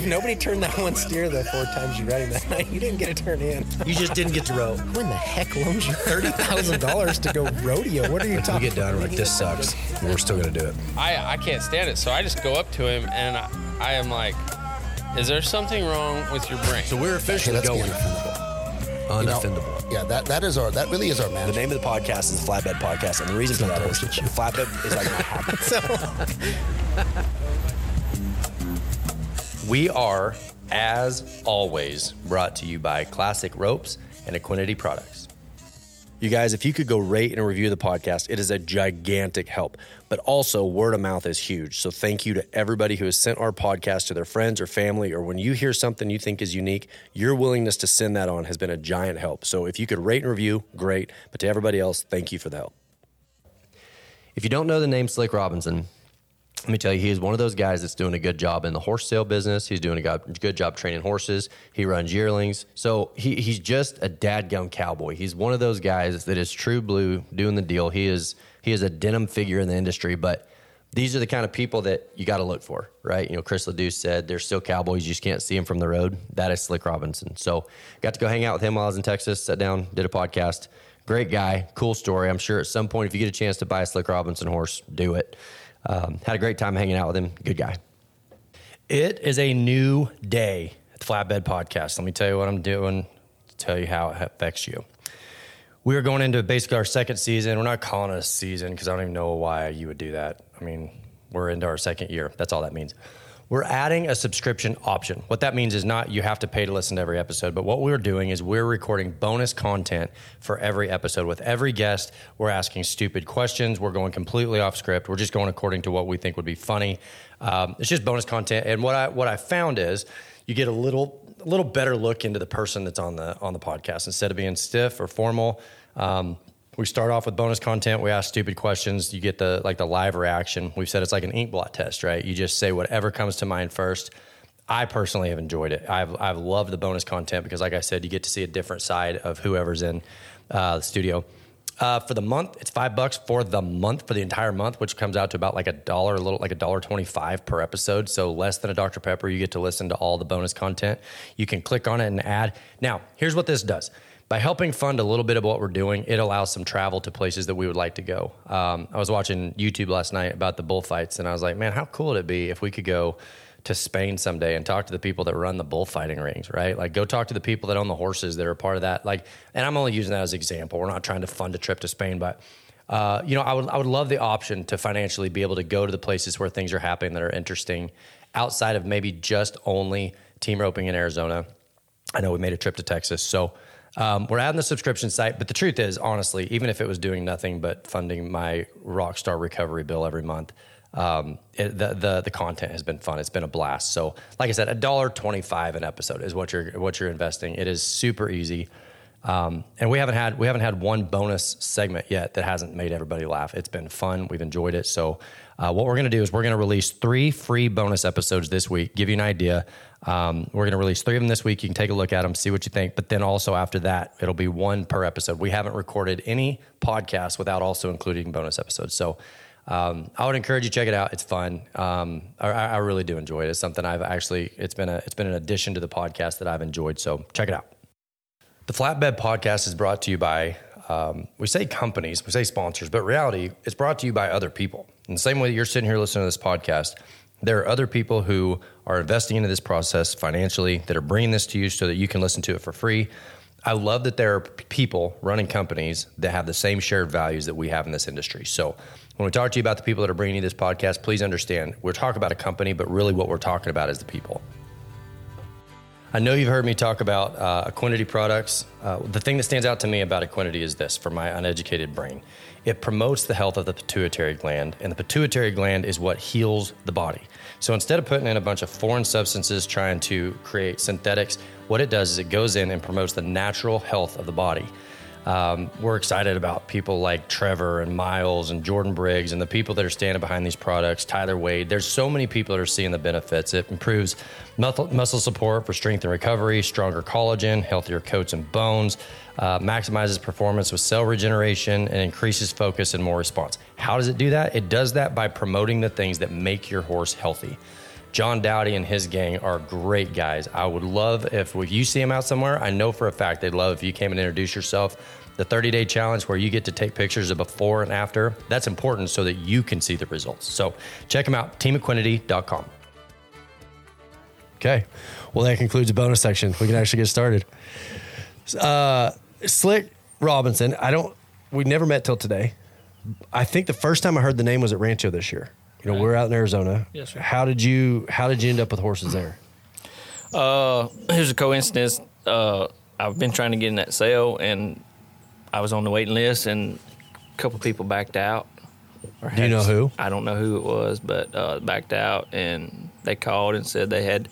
if nobody turned that one steer the four times you ran him that night, you didn't get a turn in. You just didn't get to row. Who in the heck loans you thirty thousand dollars to go rodeo? What are you talking? We get done, we're like, this sucks. We're still gonna do it. I, I can't stand it. So I just go up to him and I, I am like, is there something wrong with your brain? So we're officially let's going unoffendable. You know, yeah, that, that is our that really is our man. The name of the podcast is the Flatbed Podcast, and the reason for that is the flatbed is like my habit. We are, as always, brought to you by Classic Ropes and Equinety Products. You guys, if you could go rate and review the podcast, it is a gigantic help. But also, word of mouth is huge. So, thank you to everybody who has sent our podcast to their friends or family, or when you hear something you think is unique, your willingness to send that on has been a giant help. So, if you could rate and review, great. But to everybody else, thank you for the help. If you don't know the name Slick Robinson, let me tell you, he is one of those guys that's doing a good job in the horse sale business. He's doing a good job training horses. He runs yearlings. So he, he's just a dadgum cowboy. He's one of those guys that is true blue, doing the deal. He is he is a denim figure in the industry, but these are the kind of people that you got to look for, right? You know, Chris LeDoux said they're still cowboys. You just can't see them from the road. That is Slick Robinson. So got to go hang out with him while I was in Texas, sat down, did a podcast. Great guy, cool story. I'm sure at some point, if you get a chance to buy a Slick Robinson horse, do it. Um, had a great time hanging out with him. Good guy. It is a new day at the Flatbed Podcast. Let me tell you what I'm doing tell you how it affects you. We are going into basically our second season. We're not calling it a season because I don't even know why you would do that. I mean, we're into our second year. That's all that means. We're adding a subscription option. What that means is not you have to pay to listen to every episode, but what we're doing is we're recording bonus content for every episode. With every guest, we're asking stupid questions. We're going completely off script. We're just going according to what we think would be funny. Um, it's just bonus content. And what I what I found is you get a little a little better look into the person that's on the on the podcast instead of being stiff or formal. Um, we start off with bonus content. We ask stupid questions. You get the like the live reaction. We've said it's like an ink blot test, right? You just say whatever comes to mind first. I personally have enjoyed it. I've I've loved the bonus content because, like I said, you get to see a different side of whoever's in uh, the studio. Uh, for the month, it's five bucks for the month for the entire month, which comes out to about like a dollar, a little like a dollar twenty-five per episode. So less than a Dr Pepper. You get to listen to all the bonus content. You can click on it and add. Now, here's what this does. By helping fund a little bit of what we're doing, it allows some travel to places that we would like to go. Um, I was watching YouTube last night about the bullfights, and I was like, man, how cool would it be if we could go to Spain someday and talk to the people that run the bullfighting rings, right? Like go talk to the people that own the horses that are part of that. Like, and I'm only using that as an example. We're not trying to fund a trip to Spain, but uh, you know, I would I would love the option to financially be able to go to the places where things are happening that are interesting, outside of maybe just only team roping in Arizona. I know we made a trip to Texas, so um, we're adding the subscription site. But the truth is, honestly, even if it was doing nothing but funding my Rockstar recovery bill every month, um, it, the, the the content has been fun. It's been a blast. So, like I said, a dollar twenty five an episode is what you're what you're investing. It is super easy, um, and we haven't had we haven't had one bonus segment yet that hasn't made everybody laugh. It's been fun. We've enjoyed it. So, uh, what we're going to do is we're going to release three free bonus episodes this week. Give you an idea. Um, we're going to release three of them this week. You can take a look at them, see what you think. But then also after that, it'll be one per episode. We haven't recorded any podcast without also including bonus episodes. So um, I would encourage you to check it out. It's fun. Um, I, I really do enjoy it. It's something I've actually it's been a it's been an addition to the podcast that I've enjoyed. So check it out. The Flatbed Podcast is brought to you by um, we say companies, we say sponsors, but reality it's brought to you by other people. The same way that you're sitting here listening to this podcast, there are other people who are investing into this process financially that are bringing this to you so that you can listen to it for free. I love that there are people running companies that have the same shared values that we have in this industry. So when we talk to you about the people that are bringing you this podcast, please understand we're talking about a company, but really what we're talking about is the people. I know you've heard me talk about uh, products. Uh, the thing that stands out to me about Equinety is this for my uneducated brain it promotes the health of the pituitary gland, and the pituitary gland is what heals the body. So instead of putting in a bunch of foreign substances trying to create synthetics, what it does is it goes in and promotes the natural health of the body. Um, we're excited about people like Trevor and Miles and Jordan Briggs and the people that are standing behind these products, Tyler Wade. There's so many people that are seeing the benefits. It improves muscle, muscle support for strength and recovery, stronger collagen, healthier coats and bones, uh, maximizes performance with cell regeneration, and increases focus and more response. How does it do that? It does that by promoting the things that make your horse healthy. John Dowdy and his gang are great guys. I would love if, if you see them out somewhere. I know for a fact they'd love if you came and introduced yourself. The 30 day challenge where you get to take pictures of before and after. That's important so that you can see the results. So check them out, teamequinety.com. Okay. Well, that concludes the bonus section. We can actually get started. Uh, Slick Robinson. I don't. We never met till today. I think the first time I heard the name was at Rancho this year. You know, we we're out in Arizona. Yes, sir. How did you How did you end up with horses there? Uh, here's a coincidence. Uh, I've been trying to get in that sale, and I was on the waiting list, and a couple people backed out. Or Do you know who? I don't know who it was, but uh, backed out, and they called and said they had.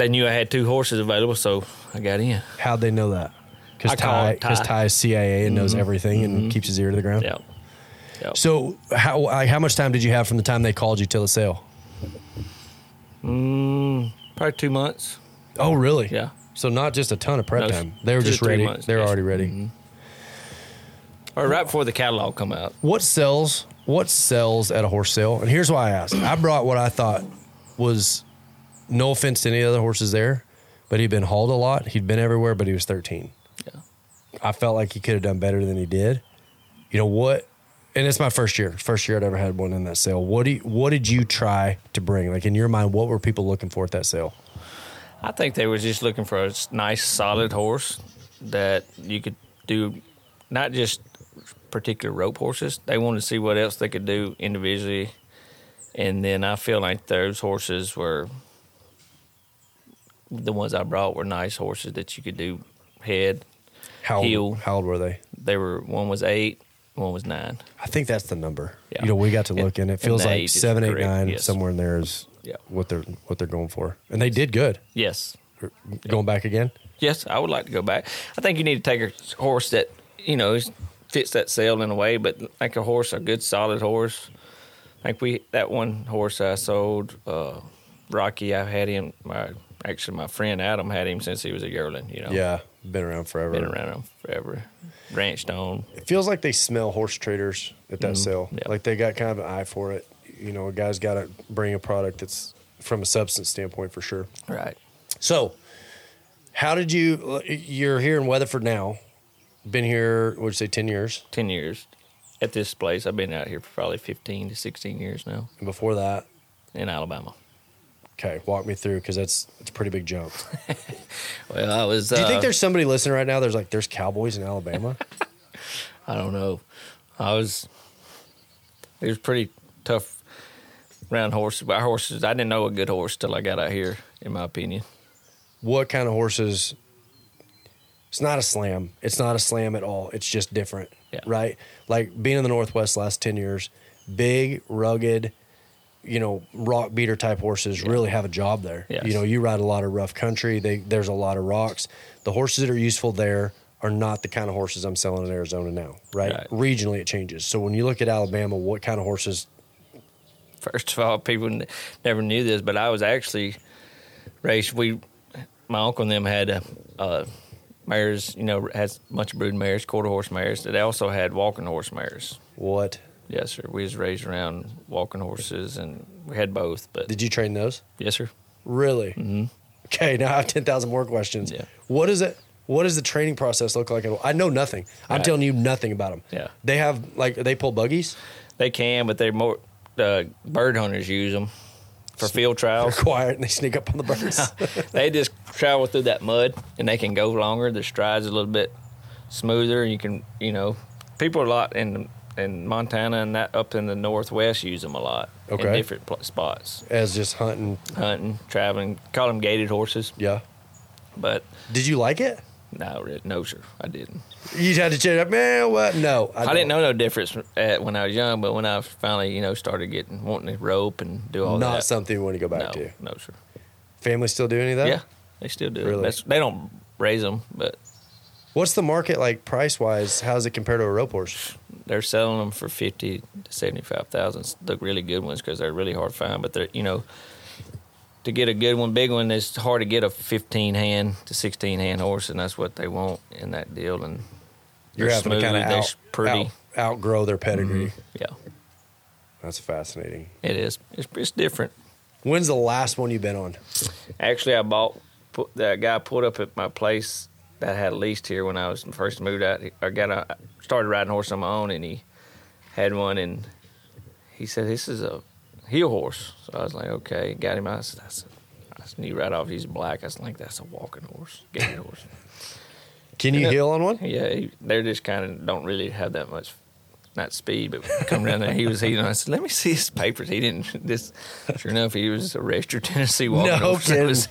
They knew I had two horses available, so I got in. How'd they know that? Because Ty, Ty. Ty is CIA and knows mm-hmm. everything and mm-hmm. keeps his ear to the ground. Yep. Yep. So how like, how much time did you have from the time they called you till the sale? Mm, probably two months. Oh, really? Yeah. So not just a ton of prep No, time. They were just ready. months, They were yes. already ready. Mm-hmm. Or right before the catalog come out. What sells? What sells at a horse sale? And here's why I asked. I brought what I thought was no offense to any other horses there, but he'd been hauled a lot. He'd been everywhere, but he was 13. Yeah. I felt like he could have done better than he did. You know what? And it's my first year. First year I'd ever had one in that sale. What do you, what did you try to bring? Like in your mind, what were people looking for at that sale? I think they were just looking for a nice, solid horse that you could do, not just particular rope horses. They wanted to see what else they could do individually, and then I feel like those horses were the ones I brought were nice horses that you could do head. How Heel. old, how old were they? They were one was eight, one was nine. I think that's the number. Yeah. You know, we got to look and, And- it feels and like seven, eight, correct, nine, yes. somewhere in there is Yeah. what they're what they're going for, and they did good. Yes, Going back again, Yes, I would like to go back. I think you need to take a horse that you know fits that sale in a way, but like a horse, a good solid horse. Like we that one horse I sold, uh, Rocky. I've had him. My actually my friend Adam had him since he was a yearling. You know, yeah, been around forever. been around him forever. Ranched on. It feels like they smell horse traders at that sale. Mm-hmm. yeah. Like they got kind of an eye for it. You know, a guy's got to bring a product that's from a substance standpoint for sure. Right. So, how did you? You're here in Weatherford now. Been here, would you say, ten years? Ten years at this place. I've been out here for probably fifteen to sixteen years now And before that, in Alabama. Okay, walk me through because that's it's a pretty big jump. Well, I was. Do you think uh, there's somebody listening right now? There's like there's cowboys in Alabama. I don't know. I was. It was pretty tough around horses. Our horses, I didn't know a good horse till I got out here. In my opinion, what kind of horses? It's not a slam. It's not a slam at all. It's just different, Yeah. right? Like being in the Northwest last ten years, big, rugged, you know, rock beater type horses really have a job there. Yes. You know, you ride a lot of rough country. They, there's a lot of rocks. The horses that are useful there are not the kind of horses I'm selling in Arizona now, right? Right. Regionally, it changes. So when you look at Alabama, what kind of horses? first of all, people n- never knew this, but I was actually raised. We, my uncle and them had uh, uh, mares. You know, has a bunch of brood mares, quarter horse mares. They also had walking horse mares. What Yes, sir. We was raised around walking horses, and we had both. But did you train those? yes, sir. Really? Mm-hmm. Okay, now I have ten thousand more questions. Yeah. What is it? What does the training process look like? I know nothing. I'm Right. telling you nothing about them. Yeah. They have like they pull buggies. They can, but they're more. Uh, bird hunters use them for field They're trials. quiet and they sneak up on the birds. they just travel through that mud and they can go longer. The strides a little bit smoother. You can, you know, people are a lot in in Montana and that up in the northwest use them a lot Okay. in different pl- spots, As just hunting. hunting, traveling. Call them gaited horses, Yeah. but Did you like it? no, no, sir, I didn't. You had to check up, man. What? No, I, didn't know no difference at when I was young, but when I finally, you know, started getting wanting to rope and do all Not that, not something you want to go back no, to. no, sir. Family still do any of that? Yeah, they still do. Really? That's, they don't raise them, but What's the market like price wise? How's it compared to a rope horse? they're selling them for fifty to seventy five thousand. The really good ones because they're really hard to find. But they're you know to get a good one, big one, it's hard to get a fifteen hand to sixteen hand horse, and that's what they want in that deal. And You're having to kind of out, pretty. out, outgrow their pedigree. Mm-hmm. Yeah, That's fascinating. it is. It's, it's different. When's the last one you've been on? Actually, I bought put, that guy pulled up at my place that I had leased here when I was first moved out. I got a, started riding horse on my own, and he had one, and he said, "This is a heel horse." So I was like, "Okay." Got him. I said, I, said, I knew right off he's black. I was like, "That's a walking horse, gaining horse." Can you heel on one? Yeah, he, they're just kind of don't really have that much, not speed, but come down there. He was heating. I said, "Let me see his papers." He didn't. This, sure enough, he was a registered Tennessee walking No kidding. was.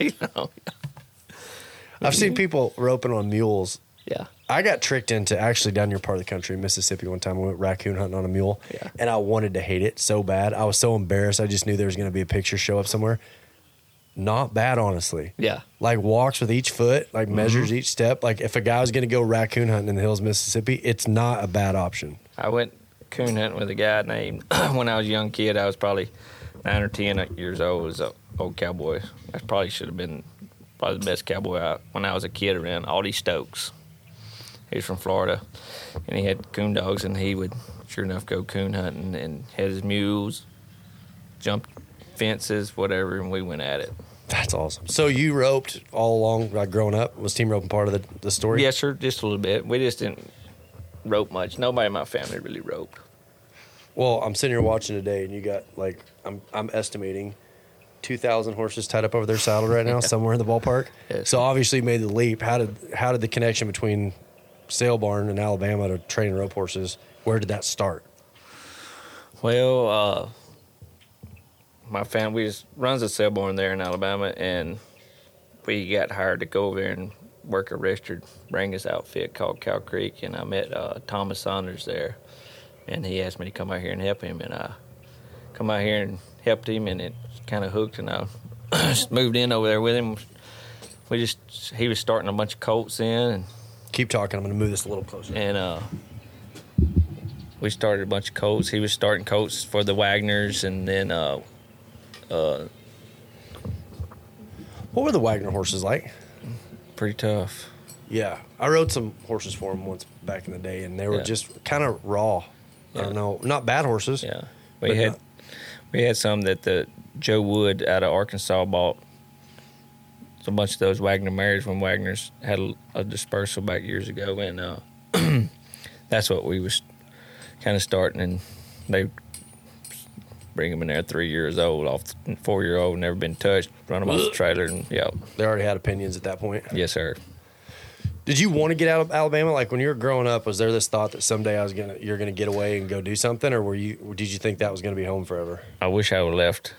I've seen people roping on mules. Yeah. I got tricked into actually down your part of the country, Mississippi, one time. We went raccoon hunting on a mule, Yeah. and I wanted to hate it so bad. I was so embarrassed. I just knew there was going to be a picture show up somewhere. Not bad, honestly. Yeah. Like walks with each foot, like mm-hmm. measures each step. Like if a guy was going to go raccoon hunting in the hills, of Mississippi, it's not a bad option. I went coon hunting with a guy named when I was a young kid. I was probably nine or ten years old. Was a old cowboy. I probably should have been probably the best cowboy out when I was a kid around. Audie Stokes. He was from Florida, and he had coon dogs, and he would sure enough go coon hunting and had his mules, jump fences, whatever, and we went at it. That's awesome. So you roped all along, like growing up. Was team roping part of the, the story? Yes, sir, just a little bit. We just didn't rope much. Nobody in my family really roped. Well, I'm sitting here watching today, and you got like I'm I'm estimating two thousand horses tied up over their saddle right now, somewhere in the ballpark. Yes. So obviously, you made the leap. How did how did the connection between Sale Barn and Alabama to train rope horses? Where did that start? Well, uh, my family runs a sale barn there in Alabama, and we got hired to go over there and work a registered Brangus outfit called Cow Creek, and I met uh, Thomas Saunders there, and he asked me to come out here and help him, and I come out here and helped him, and it kind of hooked, and I just moved in over there with him. We just he was starting a bunch of colts in, and Keep talking. I'm going to move this a little closer. and uh, we started a bunch of colts. He was starting colts for the Wagners, and then uh, uh, What were the Wagner horses like? pretty tough. Yeah, I rode some horses for him once back in the day, and they were Yeah. just kind of raw. I don't know, not bad horses. Yeah, we had not- we had some that the Joe Wood out of Arkansas bought. It's A bunch of those Wagner mares when Wagner's had a, a dispersal back years ago, and uh, that's what we was kind of starting, and they bring them in there three years old, off four year old, never been touched, run them off the trailer, and yeah, They already had opinions at that point. yes sir. Did you want to get out of Alabama? Like when you were growing up, was there this thought that someday I was gonna you're gonna get away and go do something, or were you? Did you think that was gonna be home forever? I wish I would have left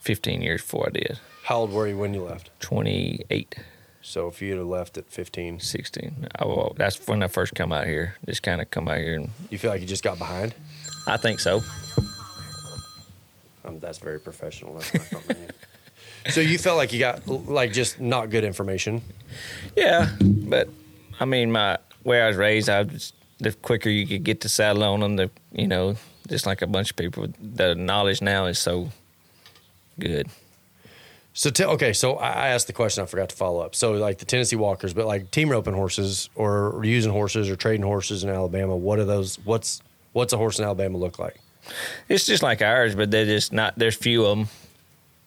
15 years before I did. How old were you when you left? 28, So if you'd have left at 15, 16. I, well, that's when I first come out here. Just kind of come out here, and you feel like you just got behind. I think so. Um, that's very professional. That's. So you felt like you got like just not good information. Yeah, but I mean, my where I was raised, I was the quicker you could get the saddle on them, the you know, just like a bunch of people, the knowledge now is so good. So t- okay, so I I asked the question. I forgot to follow up. So like the Tennessee Walkers, but like team roping horses or using horses or trading horses in Alabama. What are those? What's what's a horse in Alabama look like? It's just like ours, but they're just not. There's few of them,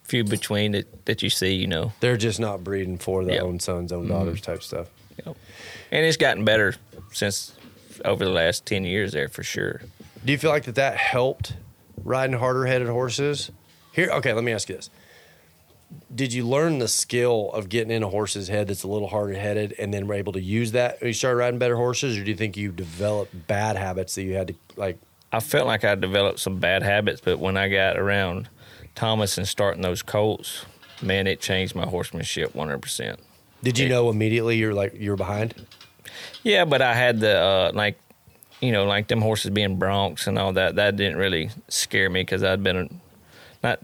few between that that you see, you know. They're just not breeding for their Yep. own sons, own mm-hmm. daughters type stuff. Yep. And it's gotten better since over the last ten years there for sure. Do you feel like that that helped riding harder headed horses? Here, okay, let me ask you this. Did you learn the skill of getting in a horse's head that's a little harder headed and then were able to use that when you started riding better horses? Or do you think you developed bad habits that you had to, like, I felt like I developed some bad habits, but when I got around Thomas and starting those colts, man, it changed my horsemanship one hundred percent. did you know immediately you're like, you're behind? Yeah, but I had the uh, like, you know, like them horses being broncs and all that. That didn't really scare me because I'd been a, not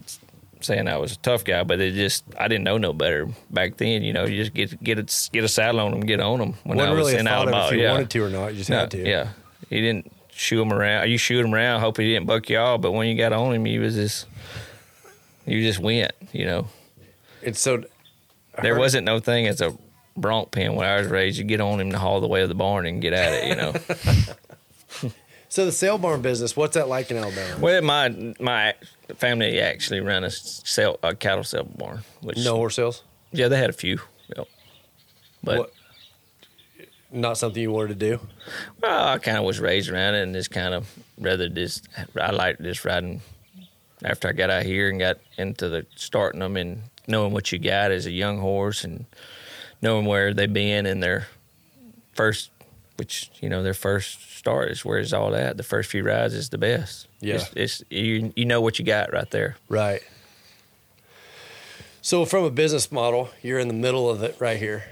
saying I was a tough guy, but it just I didn't know no better back then. You know, you just get get a, get a saddle on them, get on them. When I Wasn't was really in of Alabama, if you yeah. wanted to or not. You just No, had to. Yeah, he didn't shoot him around. You shoot him around, hope he didn't buck you all. But when you got on him, he was just you just went. You know, And so there heard- wasn't no thing as a bronc pen when I was raised. You get on him to haul the way of the barn and get at it. You know. So the sale barn business, what's that like in Alabama? Well, my my family actually ran a sale a cattle sale barn. Which No horse sales. yeah, they had a few. Yep. But What- Not something you wanted to do. well, I kind of was raised around it and just kind of rather just I liked just riding. After I got out here and got into the starting them and knowing what you got as a young horse and knowing where they've been in their first, which you know their first start is where it's all at. The first few rides is the best. Yeah. it's, it's you you know what you got right there. Right. So from a business model, you're in the middle of it right here.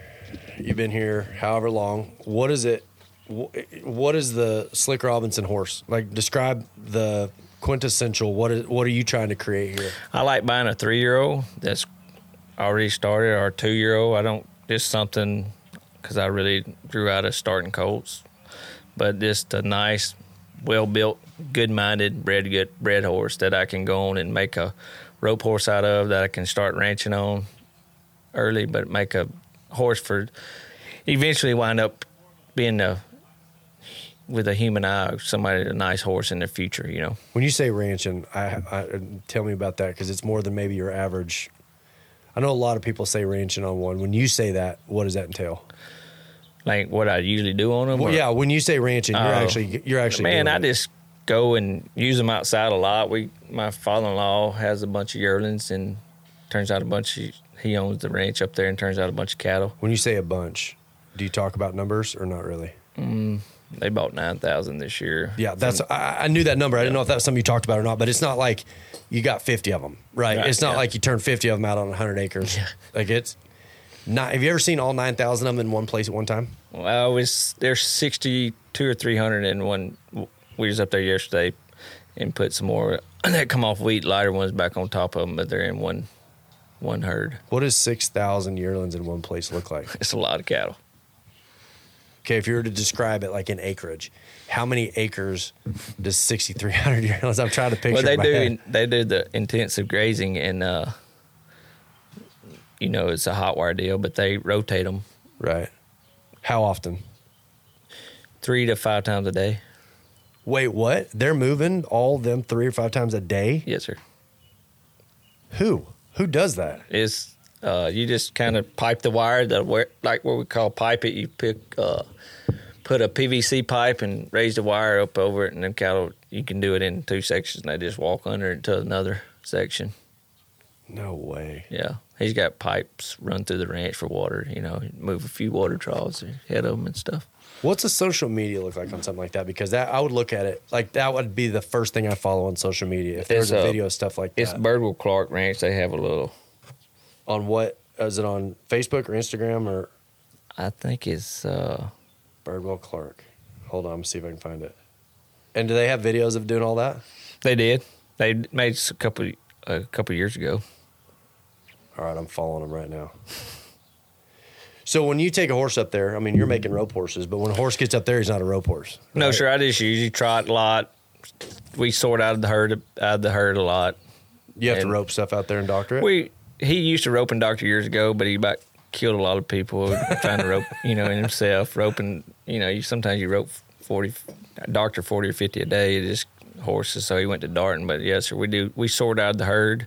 You've been here however long. What is it? What is the Slick Robinson horse? Like describe the quintessential. What is? What are you trying to create here? I like buying a three year old that's already started or a two year old. I don't just something because I really drew out of starting colts, but just a nice, well built, good minded, bred good bred horse that I can go on and make a rope horse out of that I can start ranching on early, but make a horse for eventually wind up being a with a human eye, somebody a nice horse in the future. You know. When you say ranching, I, I tell me about that because it's more than maybe your average. I know a lot of people say ranching on one. When you say that, what does that entail? Like what I usually do on them. Well, yeah, when you say ranching, you're Oh. actually you're actually man. I it. just go and use them outside a lot. We my father in law has a bunch of yearlings and turns out a bunch of he owns the ranch up there and turns out a bunch of cattle. When you say a bunch, do you talk about numbers or not really? Mm, They bought nine thousand this year. Yeah, that's I, I knew that number. I didn't know if that was something you talked about or not. But it's not like you got fifty of them, right? Right, it's not yeah. like you turned fifty of them out on hundred acres. Like it's not. Have you ever seen all nine thousand of them in one place at one time? Well, was there's sixty two or three hundred in one. We was up there yesterday and put some more And that come off wheat lighter ones back on top of them, but they're in one one herd. What does six thousand yearlings in one place look like? It's a lot of cattle. Okay, if you were to describe it like in acreage, how many acres does sixty three hundred yearlings? I'm trying to picture. Well, they do. They do the intensive grazing, and uh, you know it's a hot wire deal, but they rotate them right. How often? three to five times a day. Wait, what? They're moving all them three or five times a day? Yes, sir. Who? Who does that? It's uh, you just kind of pipe the wire, the where, like what we call pipe it. You pick, uh, put a PVC pipe and raise the wire up over it, and then cattle. You can do it in two sections. And they just walk under it to another section. No way. Yeah, he's got pipes run through the ranch for water. You know, move a few water troughs ahead of them and stuff. What's the social media look like on something like that? Because that I would look at it like that would be the first thing I follow on social media. If there's a uh, video of stuff like that. It's. Birdwell Clark Ranch. They have a little. On what is it on Facebook or Instagram or I think it's. Uh, Birdwell Clark? Hold on, I'm see if I can find it. And do they have videos of doing all that? they did. They made a couple a couple years ago. All right, I'm following them right now. So when you take a horse up there, I mean, you're making rope horses, but when a horse gets up there, he's not a rope horse. No, sure. I just usually trot a lot. We sort out of the herd out of the herd a lot. You have to rope stuff out there and doctor it. We he used to rope and doctor years ago, but he about killed a lot of people trying to rope, you know, in himself roping. You know, you sometimes you rope forty, doctor forty or fifty a day, just horses. So he went to darting. But yes, sir, we do. We sort out the herd.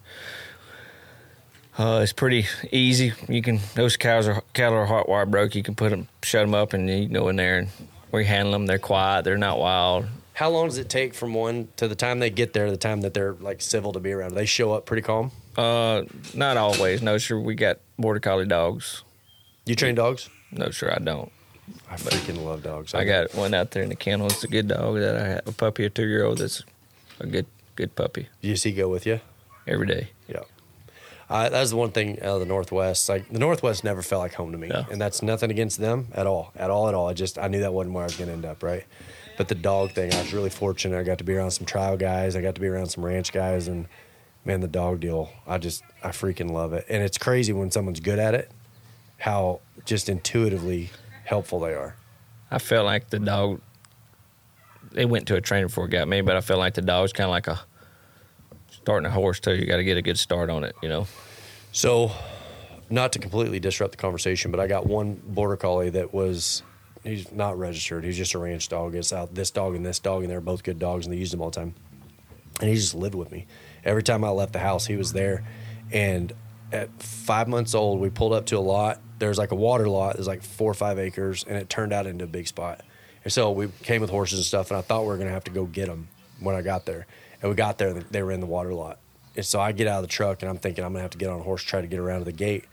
Uh, it's pretty easy. You can those cows are cattle are hot wire broke. You can put them, shut them up, and you go in there and we handle them. They're quiet. They're not wild. How long does it take from one to the time they get there, to the time that they're like civil to be around? Do they show up pretty calm? Uh, not always. No, sir. We got border collie dogs. You train dogs? No, sir. I don't. I freaking love dogs. I got one out there in the kennel. It's a good dog that I have. A puppy, a two year old. That's a good, good puppy Does he go with you? every day. Yeah. Uh, that's the one thing out of the Northwest. Like the Northwest never felt like home to me, No. and that's nothing against them at all, at all, at all. I just I knew that wasn't where I was going to end up, right? But the dog thing, I was really fortunate. I got to be around some trial guys. I got to be around some ranch guys, and man, the dog deal, I just I freaking love it. And it's crazy when someone's good at it, how just intuitively helpful they are. I felt like the dog. They went to a trainer before it got me, but I felt like the dog's kind of like a starting a horse too. You got to get a good start on it, you know. So, not to completely disrupt the conversation, but I got one border collie that was he's not registered. He's just a ranch dog. It's out this dog and this dog, and they're both good dogs, and they used them all the time. And he just lived with me. Every time I left the house, he was there. And at five months old, we pulled up to a lot. There's like a water lot. There's like four or five acres, and it turned out into a big spot. And so we came with horses and stuff, and I thought we were gonna have to go get them when I got there. And we got there, and they were in the water lot. And so I get out of the truck, and I'm thinking I'm gonna have to get on a horse, try to get around to the gate.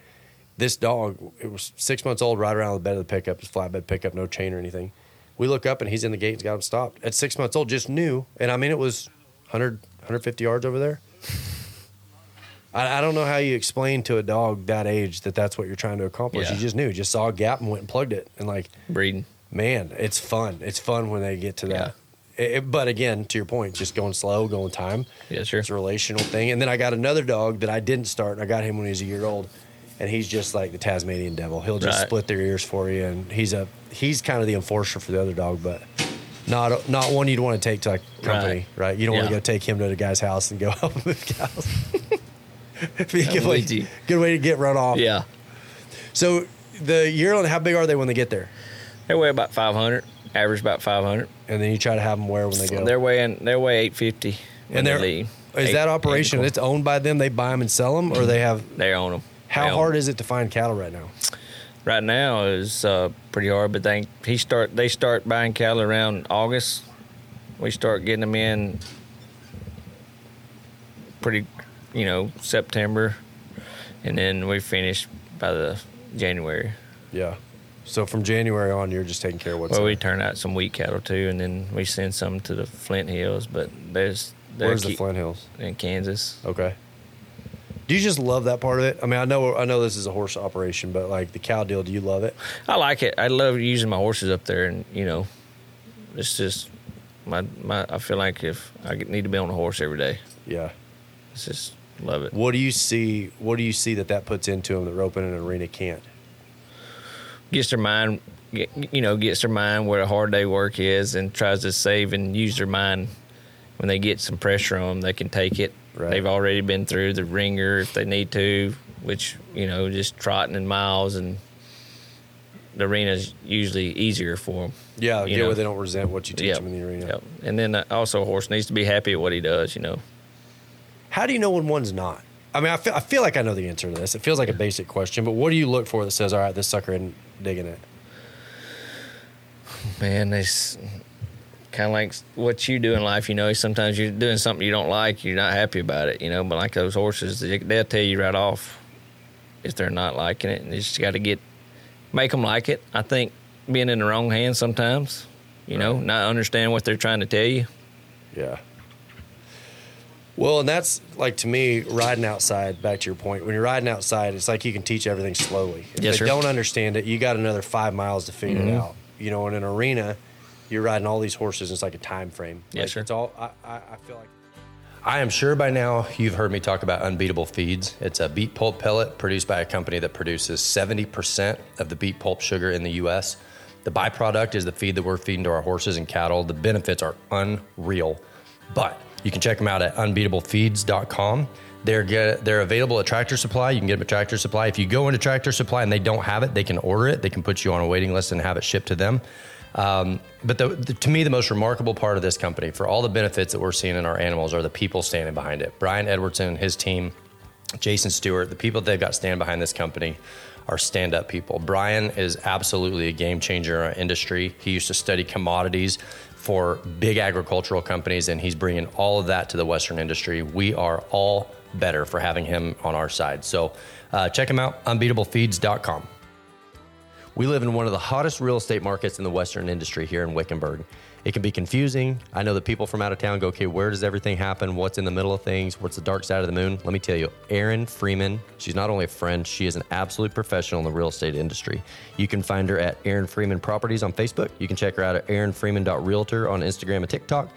This dog, it was six months old, right around the bed of the pickup, it's flatbed pickup, no chain or anything. We look up, and he's in the gate. He's got him stopped. At six months old, just knew, and I mean it was 100, 150 yards over there. I, I don't know how you explain to a dog that age that that's what you're trying to accomplish. Yeah. He just knew, just saw a gap and went and plugged it, and like breeding. man, it's fun. It's fun when they get to that. It- it- but again, to your point, just going slow, going time. Yeah, sure. It's a relational thing. And then I got another dog that I didn't start, and I got him when he was a year old. And he's just like the Tasmanian devil. He'll just Right. split their ears for you, and he's a he's kind of the enforcer for the other dog, but not not one you'd want to take to a company, right? Right. You don't want to go take him to the guy's house and go help him move cows. Be a good way, with you. good way to get run off. Yeah, So the yearling, how big are they when they get there? they weigh about 500. Average about 500. And then you try to have them where when they go. They're weighing. They weigh 850. When and they they're leave. is Eight- that operation? It's owned by them. They buy them and sell them, or mm-hmm. they have. They own them. How hard is it to find cattle right now? Right now is uh, pretty hard. But they he start they start buying cattle around August. We start getting them in pretty, you know, September, and then we finish by the January. Yeah. So from January on, you're just taking care of what's. Well, we turn out some wheat cattle too, and then we send some to the Flint Hills. But there's they're Where's the Flint Hills? in Kansas. Okay. Do you just love that part of it? I mean, I know I know this is a horse operation, but like the cow deal, do you love it? I like it. I love using my horses up there, and you know, it's just my my. I feel like if I need to be on a horse every day, Yeah. it's just love it. What do you see? What do you see that that puts into them that roping in an arena can't? Gets their mind, you know, gets their mind where a hard day work is, and tries to save and use their mind. When they get some pressure on them, they can take it. Right. They've already been through the ringer if they need to, which you know, just trotting in miles, and the arena's usually easier for them. Yeah, You get know. where they don't resent what you teach Yep. them in the arena. Yep. And then uh, also, a horse needs to be happy at what he does. You know. How do you know when one's not? I mean, I feel, I feel like I know the answer to this. It feels like a basic question, but what do you look for that says, all right, this sucker isn't digging it? Man, it's kind of like what you do in life. You know, sometimes you're doing something you don't like, you're not happy about it. You know, but like those horses, they, they'll tell you right off if they're not liking it, and you just got to get make them like it. I think being in the wrong hands sometimes, you know, not understand what they're trying to tell you. Yeah. Well, and that's like to me, riding outside, back to your point, when you're riding outside, it's like you can teach everything slowly. If Yes, they sir. don't understand it, you got another five miles to figure it Mhm. out. You know, in an arena, you're riding all these horses, and it's like a time frame. Yes, like, sir. It's all, I, I, I feel like. I am sure by now you've heard me talk about Unbeatable Feeds. It's a beet pulp pellet produced by a company that produces 70% of the beet pulp sugar in the US. The byproduct is the feed that we're feeding to our horses and cattle. The benefits are unreal. But you can check them out at unbeatablefeeds.com. They're get, they're available at Tractor Supply. You can get them at Tractor Supply. If you go into Tractor Supply and they don't have it, they can order it. They can put you on a waiting list and have it shipped to them. Um, but the, the, to me, the most remarkable part of this company, for all the benefits that we're seeing in our animals, are the people standing behind it. Brian Edwardson and his team, Jason Stewart, the people that they've got stand behind this company are stand up people. Brian is absolutely a game changer in our industry. He used to study commodities for big agricultural companies, and he's bringing all of that to the Western industry. We are all better for having him on our side. So uh, check him out, unbeatablefeeds.com. We live in one of the hottest real estate markets in the Western industry here in Wickenburg. It can be confusing. I know that people from out of town go, okay, where does everything happen? What's in the middle of things? What's the dark side of the moon? Let me tell you, Erin Freeman, she's not only a friend, she is an absolute professional in the real estate industry. You can find her at Erin Freeman Properties on Facebook. You can check her out at erinfreeman.realtor on Instagram and TikTok.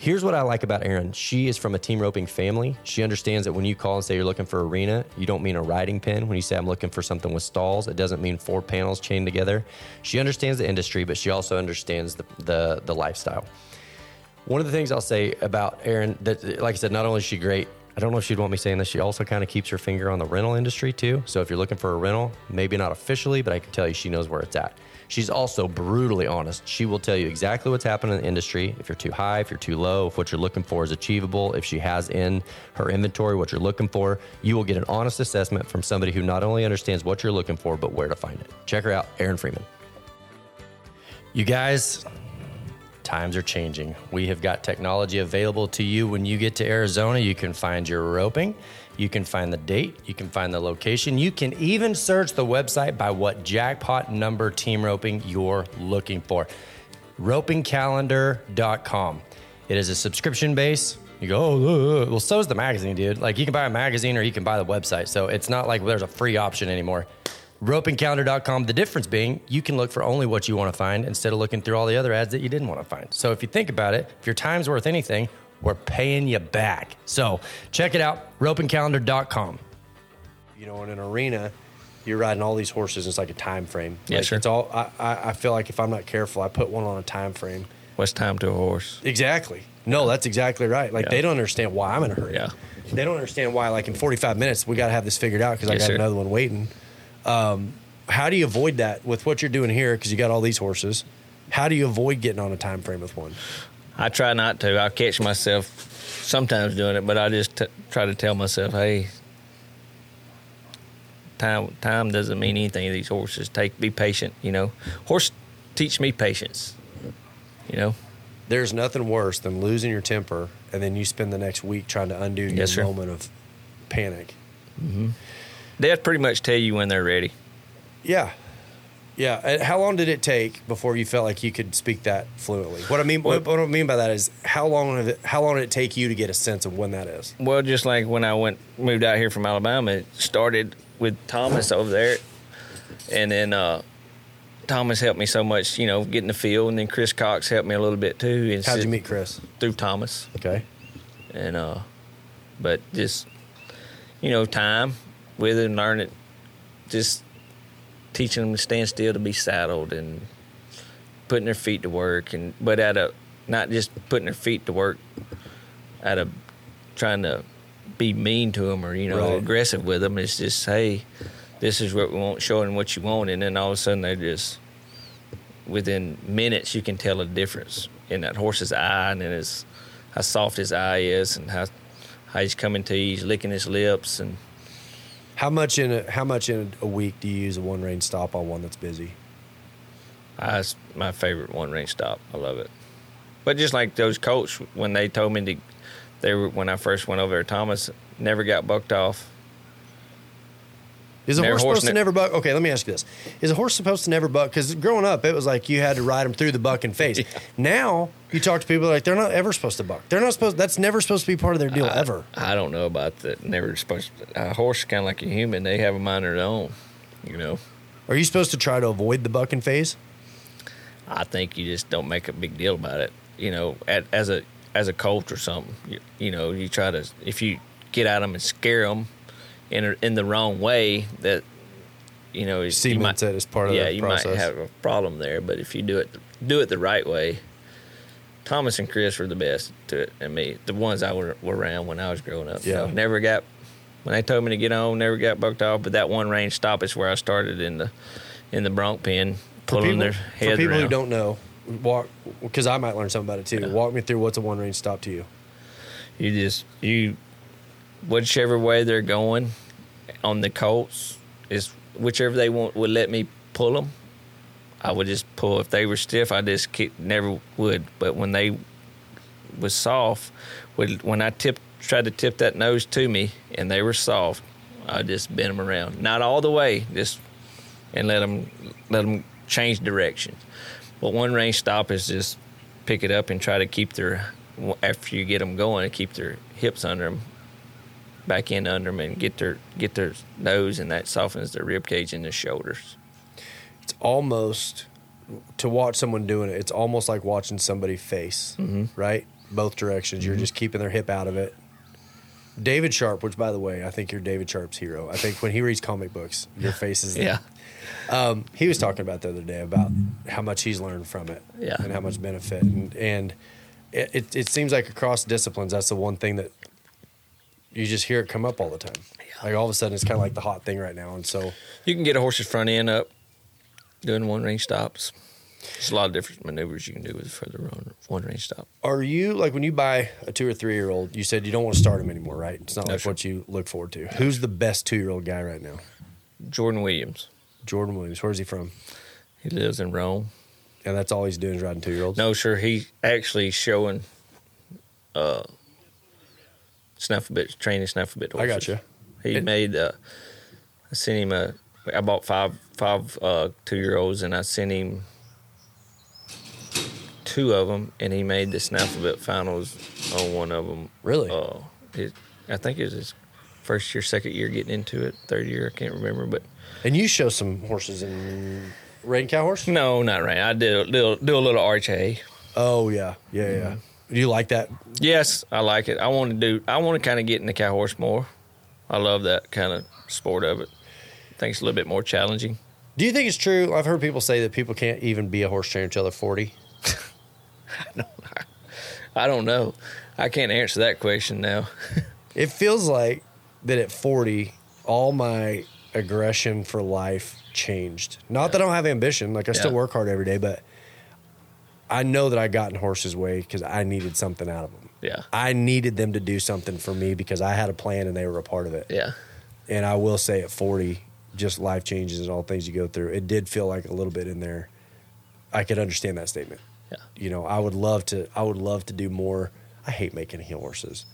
Here's what I like about Erin. She is from a team roping family. She understands that when you call and say you're looking for arena, you don't mean a riding pin. When you say I'm looking for something with stalls, it doesn't mean four panels chained together. She understands the industry, but she also understands the, the, the lifestyle. One of the things I'll say about Erin, that like I said, not only is she great, I don't know if she'd want me saying this. She also kind of keeps her finger on the rental industry too. So if you're looking for a rental, maybe not officially, but I can tell you she knows where it's at. She's also brutally honest. She will tell you exactly what's happening in the industry. If you're too high, if you're too low, if what you're looking for is achievable, if she has in her inventory what you're looking for, you will get an honest assessment from somebody who not only understands what you're looking for, but where to find it. Check her out, Erin Freeman. You guys, times are changing. We have got technology available to you when you get to Arizona. You can find your roping, you can find the date, you can find the location, you can even search the website by what jackpot number team roping you're looking for. Ropingcalendar.com. It is a subscription base. You go, oh, uh, uh." well, so is the magazine, dude. Like you can buy a magazine or you can buy the website. So it's not like there's a free option anymore ropingcalendar.com. The difference being you can look for only what you want to find instead of looking through all the other ads that you didn't want to find. So if you think about it, if your time's worth anything, we're paying you back. So check it out, ropingcalendar.com. You know, in an arena, you're riding all these horses. And it's like a time frame. Yeah, like sure. It's all. I, I I feel like if I'm not careful, I put one on a time frame. What's time to a horse? Exactly. No, that's exactly right. Like Yeah. they don't understand why I'm in a hurry. Yeah. They don't understand why. Like in 45 minutes, we got to have this figured out because I got sir. another one waiting. Um, how do you avoid that with what you're doing here? Because you got all these horses. How do you avoid getting on a time frame with one? I try not to. I catch myself sometimes doing it, but I just t- try to tell myself, "Hey, time time doesn't mean anything to these horses. Take be patient. You know, horse teach me patience. You know, There's nothing worse than losing your temper and then you spend the next week trying to undo your sir. moment of panic. They'll pretty much tell you when they're ready. Yeah. Yeah. And How long did it take before you felt like you could speak that fluently? What I mean, what, what I mean by that is how long did it, how long did it take you to get a sense of when that is? Well, just like when I went moved out here from Alabama, it started with Thomas over there, and then uh, Thomas helped me so much, you know, getting the feel, and then Chris Cox helped me a little bit too. And How'd you meet Chris? Through Thomas, Okay. and uh, but just you know, time with it and learn it, just teaching them to stand still to be saddled and putting their feet to work, and but at a not just putting their feet to work, at a trying to be mean to them or you know Right. aggressive with them. It's just hey, this is what we want, showing what you want, and then all of a sudden they just within minutes you can tell a difference in that horse's eye and in his how soft his eye is and how how he's coming to you, he's licking his lips and How much in a, how much in a week do you use a one rein stop on one that's busy? Uh, that's my favorite one rein stop. I love it. But just like those colts, when they told me to, they were when I first went over there, Thomas never got bucked off. Is a Never horse supposed to never buck? Okay, let me ask you this: Is a horse supposed to never buck? Because growing up, it was like you had to ride them through the bucking phase. Now you talk to people like they're not ever supposed to buck. They're not supposed. That's never supposed to be part of their deal ever. I don't know about that. Never supposed. To, a horse is kind of like a human. They have a mind of their own. You know. Are you supposed to try to avoid the bucking phase? I think you just don't make a big deal about it. You know, at, as a as a colt or something. You, you know, you try to if you get at them and scare them in in the wrong way, that you know you Cements it as part of yeah, the you process. might have a problem there. But if you do it do it the right way, Thomas and Chris were the best to it, and me, the ones I were, were around when I was growing up. Yeah. So never got when they told me to get on, never got bucked off. But that one rein stop is where I started in the in the bronc pen, For pulling people, their for heads people who don't know, walk because I might learn something about it too. Walk me through what's a one rein stop to you. You just you whichever way they're going on the Colts is whichever they want would let me pull them. I would just pull. If they were stiff, I just keep, never would. But when they was soft, would when I tip tried to tip that nose to me and they were soft, I just bent them around. Not all the way, just and let them let them change direction. But one rein stop is just pick it up and try to keep their after you get them going, and keep their hips under them, back in under them, and get their get their nose, and that softens their rib cage and their shoulders. It's almost to watch someone doing it. It's almost like watching somebody face, Mm-hmm. right? Both directions. You're just keeping their hip out of it. David Sharp, which by the way, I think you're David Sharp's hero. I think when he reads comic books, your face is Yeah, Um, he was talking about the other day about how much he's learned from it, Yeah. and how much benefit, and, and it, it, it seems like across disciplines, that's the one thing that you just hear it come up all the time. Like all of a sudden, it's kind of like the hot thing right now, and so You can get a horse's front end up doing one rein stops. There's a lot of different maneuvers you can do with further run one rein stop. Are you like when you buy a two or three year old? You said you don't want to start him anymore, right? It's not No, like sir. what you look forward to. Who's the best two year old guy right now? Jordan Williams. Jordan Williams. Where's he from? He lives in Rome. And that's all he's doing is riding two year olds. No, sir. He actually showing uh snafflebit training snafflebit I horses. got you. He made. Uh, I sent him a. I bought five five uh, two year olds, and I sent him two of them, and he made the snafflebit finals on one of them. Really? Uh, it, I think it was his first year, second year getting into it, third year. I can't remember, but And you show some horses in Reined Cow Horse? no, not right. I did a little, do a little RHA. Oh yeah, yeah, yeah. Mm-hmm. Do you like that? Yes, I like it. I want to do. I want to kind of get in the cow horse more. I love that kind of sport of it. I think it's a little bit more challenging. Do you think it's true? I've heard people say that people can't even be a horse trainer until they're forty. I don't know. I can't answer that question now. It feels like that at 40, all my aggression for life changed. Not that I don't have ambition, like I still work hard every day, but I know that I got in horses' way because I needed something out of them. Yeah. I needed them to do something for me because I had a plan and they were a part of it. Yeah. And I will say at 40, just life changes and all things you go through, it did feel like a little bit in there. I could understand that statement. Yeah. You know, I would love to. I would love to do more. I hate making heel horses.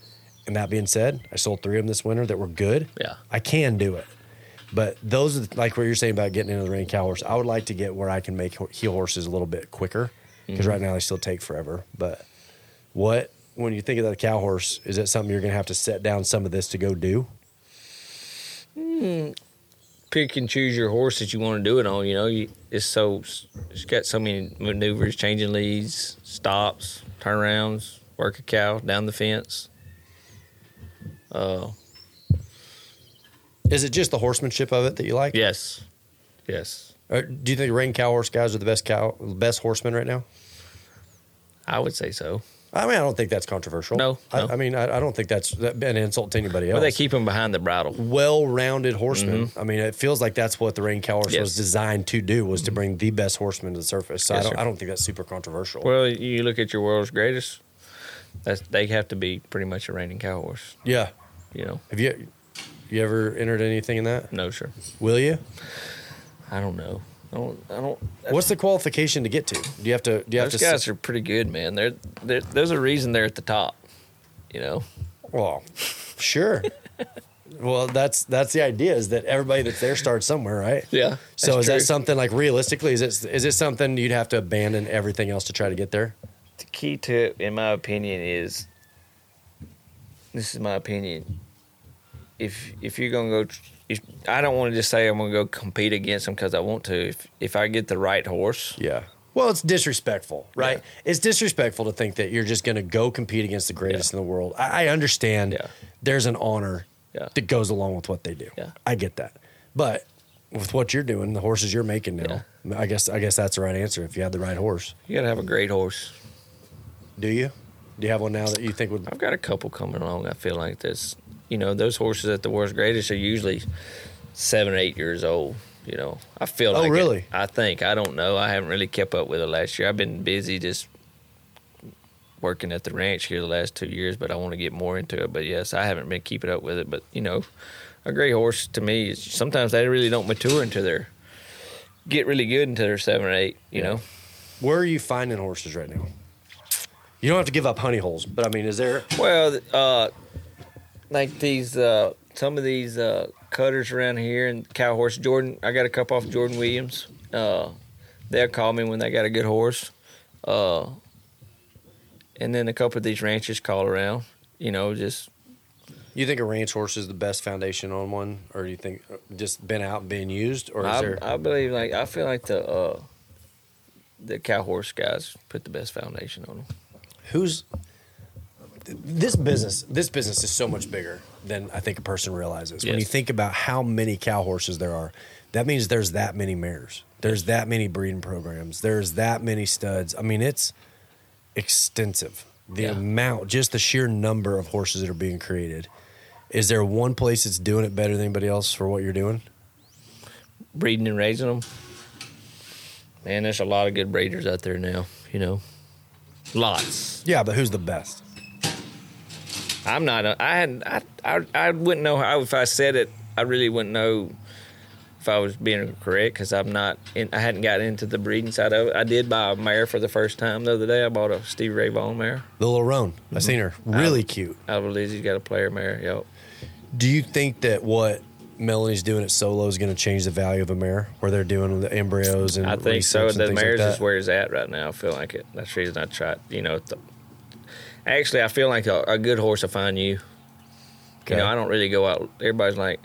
And that being said, I sold three of them this winter that were good. Yeah. I can do it. But those are the, like what you're saying about getting into the reined cow horse. I would like to get where I can make heel horses a little bit quicker because Mm-hmm. right now they still take forever. But what when you think of that cow horse, is it something you're going to have to set down some of this to go do? Pick and choose your horse that you want to do it on. You know, you, it's so it's got so many maneuvers, changing leads, stops, turnarounds, work a cow down the fence. Uh, Is it just the horsemanship of it that you like? yes, yes, Do you think reined cow horse guys are the best cow, best horsemen right now? I would say so. I mean, I don't think that's controversial. No, I, no. I mean, I, I don't think that's that- an insult to anybody else. But they keep them behind the bridle. well-rounded horsemen. Mm-hmm. I mean, it feels like that's what the reined cow horse Yes. was designed to do was to mm-hmm. bring the best horsemen to the surface. So I don't. I don't think that's super controversial. Well, you look at your world's greatest. That's they have to be pretty much a reigning cow horse. yeah. You know, Have you you ever entered anything in that? no, sure. Will you? I don't know. I don't. I don't. What's the qualification to get to? Do you have to? Do you have Those to? guys are pretty good, man. They're, they're there's a reason they're at the top. You know. Well, sure. well, that's that's the idea is that everybody that's there starts somewhere, right? Yeah. So that's is that something like realistically? Is it is it something you'd have to abandon everything else to try to get there? the key to it, in my opinion, is this is my opinion. If if you're gonna go, if, I don't want to just say I'm gonna go compete against them because I want to. If if I get the right horse, Yeah. Well, it's disrespectful, right? It's disrespectful to think that you're just going to go compete against the greatest Yeah. in the world. I, I understand Yeah. there's an honor Yeah. that goes along with what they do. Yeah. I get that. But with what you're doing, the horses you're making now, I guess I guess that's the right answer if you had the right horse. you gotta have a great horse. Do you? Do you have one now that you think would I've got a couple coming along. I feel like this. You know, those horses at the world's greatest are usually seven or eight years old. You know, I feel Oh, like it. really? I think I don't know. I haven't really kept up with it last year. I've been busy just working at the ranch here the last two years, but I want to get more into it. But yes, I haven't been keeping up with it. But you know, a great horse to me is sometimes they really don't mature until they're get really good until they're seven or eight. You know, Where are you finding horses right now? You don't have to give up honey holes, but I mean, is there Well, uh, like these, uh, some of these uh, cutters around here and cow horse Jordan. I got a couple off Jordan Williams. Uh, they'll call me when they got a good horse. Uh, and then a couple of these ranchers call around. You know, just you think a ranch horse is the best foundation on one, or do you think uh, just been out being used, or is I, there? I believe like I feel like the uh, the cow horse guys put the best foundation on them. who's this business this business is so much bigger than i think a person realizes when you think about how many cow horses there are that means there's that many mares there's that many breeding programs there's that many studs i mean it's extensive the Yeah. amount just the sheer number of horses that are being created Is there one place that's doing it better than anybody else for what you're doing? breeding and raising them. Man, there's a lot of good breeders out there now. You know, lots. Yeah, but who's the best? I'm not. A, I hadn't. I, I. I wouldn't know how if I said it. I really wouldn't know if I was being correct because I'm not. In, I hadn't gotten into the breeding side of it. I did buy a mare for the first time the other day. I bought a Steve Ray Vaughan mare. The little roan. I mm-hmm. seen her. Really cute. I believe he's got a player mare. Yep. Do you think that what Melanie's doing at Solo is going to change the value of a mare, where they're doing the embryos and I think so. and The like mare's that? is where it's at right now. I feel like it. That's the reason I tried. You know, the, actually, I feel like a, a good horse will find you. Okay. You know, I don't really go out. Everybody's like,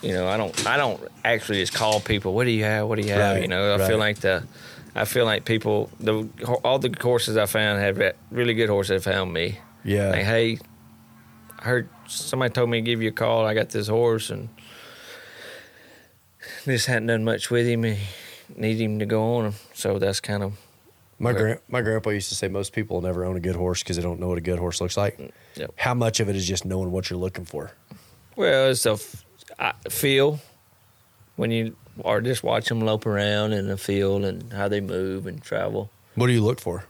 you know, I don't. I don't actually just call people. What do you have? What do you have? Right, you know, I right. feel like the. I feel like people. The all the horses I found have really good horses have found me. Yeah. Like, hey, I heard somebody told me to give you a call. I got this horse and this hadn't done much with him. and Need him to go on. him, So that's kind of My Right. gran- my grandpa used to say most people never own a good horse because they don't know what a good horse looks like. Yep. How much of it is just knowing what you're looking for? well, it's a f- I feel when you are just watch them lope around in the field and how they move and travel. What do you look for?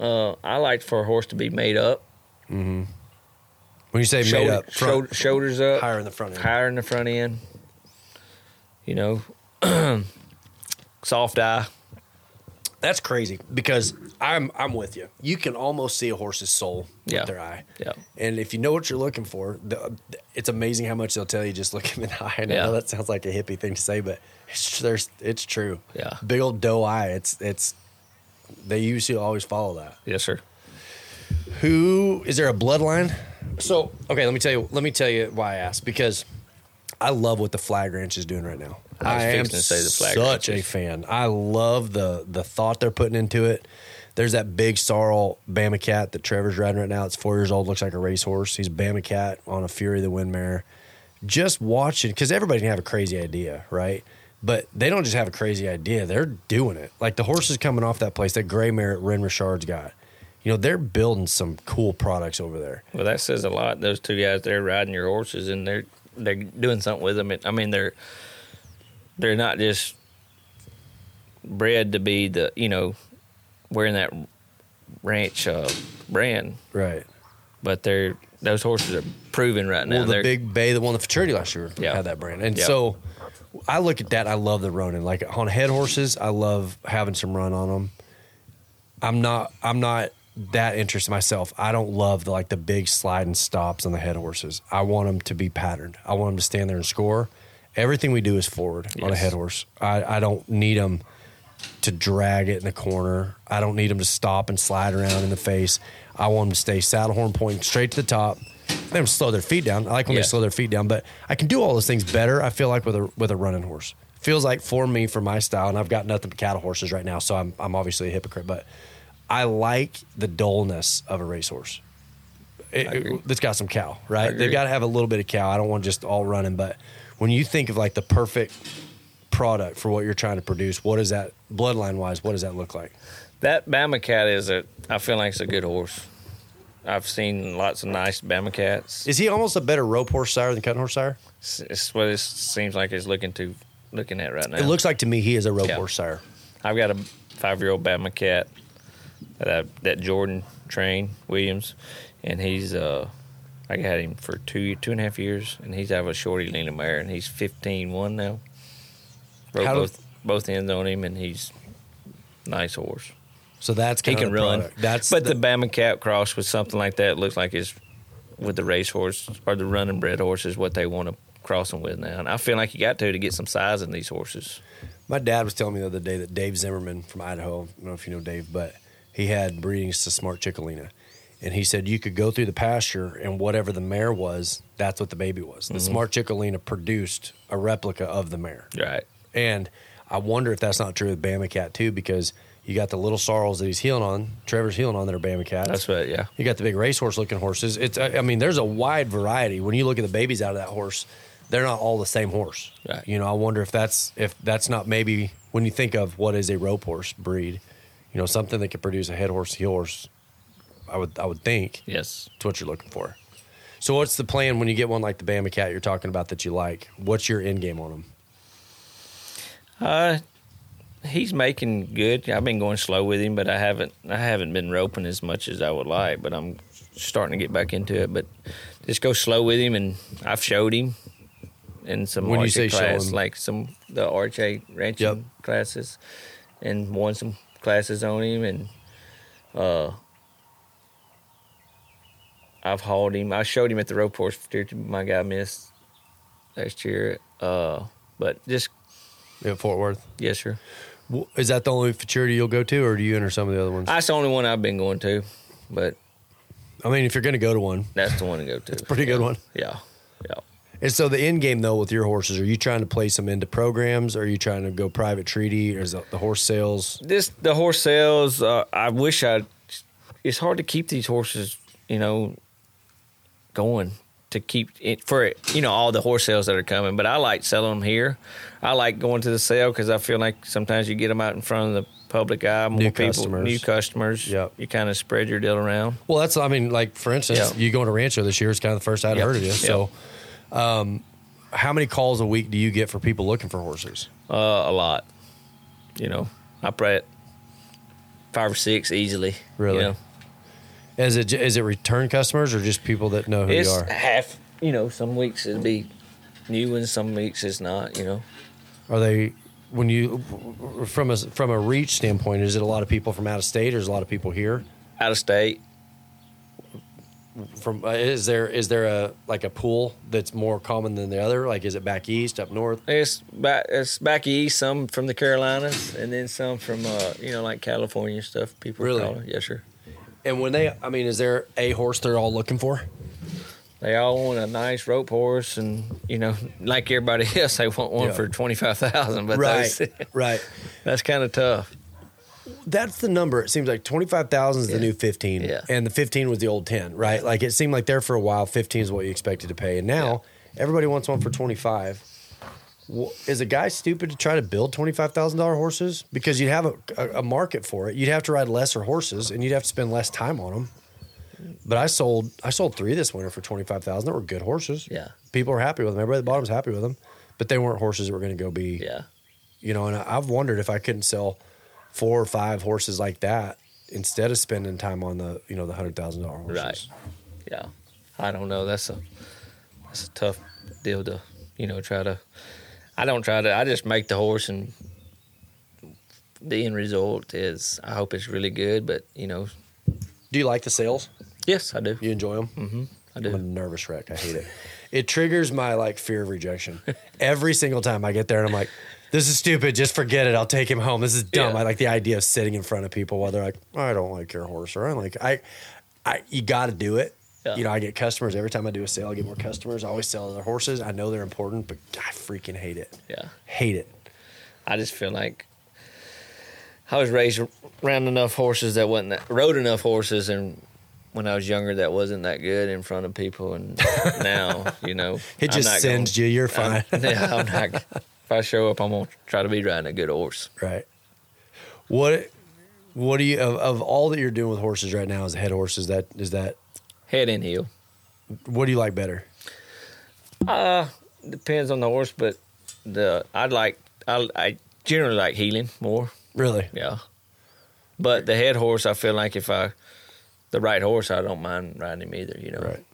Uh, I like for a horse to be made up, When you say made up, front, shoulder- shoulders up, higher in the front end. higher in the front end. You know, soft eye. That's crazy because I'm I'm with you. You can almost see a horse's soul Yeah. with their eye. Yeah. And if you know what you're looking for, the, it's amazing how much they'll tell you just looking in the eye. And I Yeah. know that sounds like a hippie thing to say, but it's there's it's true. Yeah. Big old doe eye. It's it's they usually always follow that. Yes, sir. Who is there a bloodline? So okay, let me tell you. Let me tell you why I asked because I love what the Flag Ranch is doing right now. I was am fixing to say the Flag such a fan. I love the the thought they're putting into it. There's that big sorrel Bama cat that Trevor's riding right now. It's four years old, looks like a racehorse. He's a Bama cat on a Fury of the Wind mare. Just watching because everybody can have a crazy idea, right? But they don't just have a crazy idea; they're doing it. Like the horses coming off that place, that gray mare that Ren Richard's got. You know, they're building some cool products over there. Well, that says a lot. Those two guys, they're riding your horses, and they're they're doing something with them. I mean, they're they're not just bred to be the you know wearing that ranch uh, brand, Right. but they're those horses are proven right now. Well, the they're big bay that won the futurity last year Yeah. had that brand, and Yeah. so I look at that. I love the Ronin. Like on head horses, I love having some run on them. I'm not. I'm not that interested myself. I don't love the like the big slide and stops on the head horses. I want them to be patterned. I want them to stand there and score. Everything we do is forward on a head horse. I, I don't need them to drag it in the corner. I don't need them to stop and slide around in the face. I want them to stay saddle horn pointing straight to the top. Let them slow their feet down. I like when Yeah. they slow their feet down, but I can do all those things better. I feel like with a with a running horse. Feels like for me, for my style, and I've got nothing but cattle horses right now, so I'm I'm obviously a hypocrite, but I like the dullness of a racehorse. It, it's got some cow, right? They've got to have a little bit of cow. I don't want just all running, but when you think of like the perfect product for what you're trying to produce, what does that bloodline wise? What does that look like? that Bama cat is a. I feel like it's a good horse. I've seen lots of nice Bama cats. Is he almost a better rope horse sire than cutting horse sire? It's, it's what it seems like it's looking to looking at right now. It looks like to me he is a rope Yeah. horse sire. I've got a five year old Bama cat that that Jordan train Williams, and he's uh I had him for two two and a half years, and he's out of a shorty Lena mare, and he's 15-1 now. Rode How both both ends on him, and he's nice horse. So that's He can of the run. product. That's but the, Bama cat cross with something like that looks like it's with the racehorse or the running bred horse is what they want to cross them with now. And I feel like you got to to get some size in these horses. My dad was telling me the other day that Dave Zimmerman from Idaho, I don't know if you know Dave, but he had breedings to Smart Chic Olena. And he said you could go through the pasture and whatever the mare was, that's what the baby was. The mm-hmm. Smart Chic Olena produced a replica of the mare. Right. And I wonder if that's not true with Bama Cat too, because you got the little sorrels that he's heeling on, Trevor's heeling on that are Bama Cats. That's what. Yeah. You got the big racehorse looking horses. It's I I mean, there's a wide variety. When you look at the babies out of that horse, they're not all the same horse. Right. You know, I wonder if that's if that's not maybe when you think of what is a rope horse breed, you know, something that could produce a head horse, heel horse. I would I would think Yes. it's what you're looking for. So what's the plan when you get one like the Bama Cat you're talking about that you like? What's your end game on them? Uh, he's making good. I've been going slow with him, but I haven't I haven't been roping as much as I would like. But I'm starting to get back into it. But just go slow with him, and I've showed him in some When you say class, like some the RJ ranching Yep. classes, and won some classes on him, and uh. I've hauled him. I showed him at the rope horse steer my guy missed last year. Uh, but just At Fort Worth. yes, sir. Is that the only futurity you'll go to, or do you enter some of the other ones? That's the only one I've been going to, but I mean, if you're going to go to one, that's the one to go to. It's a pretty good one. Yeah, yeah. And so the end game though with your horses, are you trying to place them into programs? Or are you trying to go private treaty? Or is it the horse sales? This the horse sales. Uh, I wish I. It's hard to keep these horses, you know, going to keep it for you know all the horse sales that are coming. But I like selling them here. I like going to the sale because I feel like sometimes you get them out in front of the public eye, more New people, customers. new customers. Yep. You kind of spread your deal around. Well, that's I mean, like for instance, Yeah. you going to Rancho this year is kind of the first I'd Yep. heard of you. Yep. So, um, how many calls a week do you get for people looking for horses? Uh, a lot. You know, I probably at five or six easily. Really? You know? Is it is it return customers or just people that know who it's you are? half. You know, some weeks it'll be new and some weeks it's not. You know, Are they when you from a from a reach standpoint? Is it a lot of people from out of state, or is it a lot of people here? out of state. From uh, is there is there a like a pool that's more common than the other? Like is it back east, up north? It's back. It's back east. Some from the Carolinas, and then some from uh, you know like California stuff. People Really? call it. Yes, sir. And when they, I mean, is there a horse they're all looking for? They all want a nice rope horse, and you know, like everybody else, they want one Yeah. for twenty five thousand. But Right, that's, right. that's kind of tough. That's the number. It seems like twenty five thousand is the new fifteen, Yeah. and the fifteen was the old ten, right? Like it seemed like there for a while, fifteen is what you expected to pay, and now everybody wants one for twenty five. Is a guy stupid to try to build twenty five thousand dollar horses because you'd have a, a, a market for it? You'd have to ride lesser horses, and you'd have to spend less time on them. But I sold I sold three this winter for twenty five thousand. That were good horses. Yeah. people are happy with them. Everybody at the bottom bottom's happy with them, but they weren't horses that were going to go be Yeah. you know, and I- I've wondered if I couldn't sell four or five horses like that instead of spending time on the, you know, the hundred thousand dollar horses. Right. Yeah. I don't know. That's a that's a tough deal to you know try to. I don't try to. I just make the horse, and the end result is I hope it's really good. But you know, Do you like the sales? yes, I do. You enjoy them? Mm-hmm. I I'm a do. nervous wreck. I hate it. It triggers my like fear of rejection every single time I get there, and I'm like, "This is stupid. Just forget it. I'll take him home. This is dumb." Yeah. I like the idea of sitting in front of people while they're like, "I don't like your horse," or "I like I, I you got to do it." Yeah. You know, I get customers every time I do a sale. I get more customers. I always sell other horses. I know they're important, but I freaking hate it. Yeah. Hate it. I just feel like I was raised around enough horses that wasn't that rode enough horses and when I was younger that wasn't that good in front of people and now, you know. It just sends gonna- you. You're fine. I'm, yeah, I'm not if I show up I'm gonna try to be riding a good horse. right. What what do you of, of all that you're doing with horses right now Is head horses, that is that Head and heel. what do you like better? Uh depends on the horse, but the I'd like I I generally like heeling more. Really? Yeah. But the head horse I feel like if I the right horse I don't mind riding him either, you know. Right.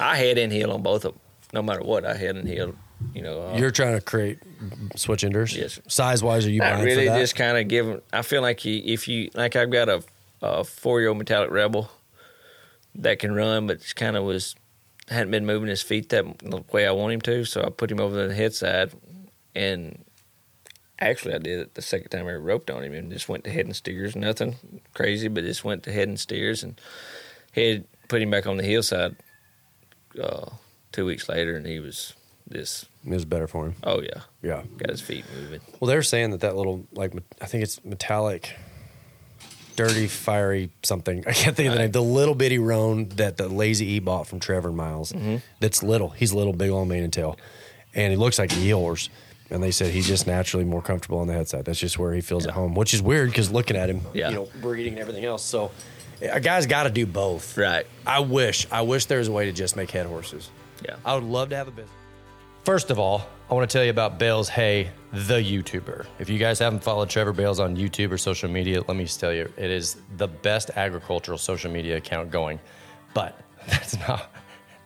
I head and heel on both of them. No matter what, I head and heel. You know, uh, You're trying to create switch enders. Yes. Size wise, are you not really for that? just kind of giving. I feel like you, if you like, I've got a, a four year old metallic rebel that can run, but kind of was hadn't been moving his feet that the way I want him to. So I put him over the head side, and actually I did it the second time I roped on him and just went to head and steers. Nothing crazy, but just went to head and steers and head put him back on the heel side. Uh, two weeks later, and he was just it was better for him. oh yeah, Yeah. got his feet moving. Well, they're saying that that little like me- I think it's metallic, dirty, fiery something. I can't think of the name. The little bitty roan that the Lazy E bought from Trevor Miles. Mm-hmm. That's little. He's little, big on mane and tail, and he looks like a heel horse. and they said he's just naturally more comfortable on the head side. That's just where he feels at home, which is weird because looking at him, Yeah. you know, breeding and everything else. So a guy's got to do both. Right. I wish, I wish there was a way to just make head horses. Yeah. I would love to have a business. First of all, I want to tell you about Bales Hay, the YouTuber. If you guys haven't followed Trevor Bales on YouTube or social media, let me just tell you, it is the best agricultural social media account going. But that's not.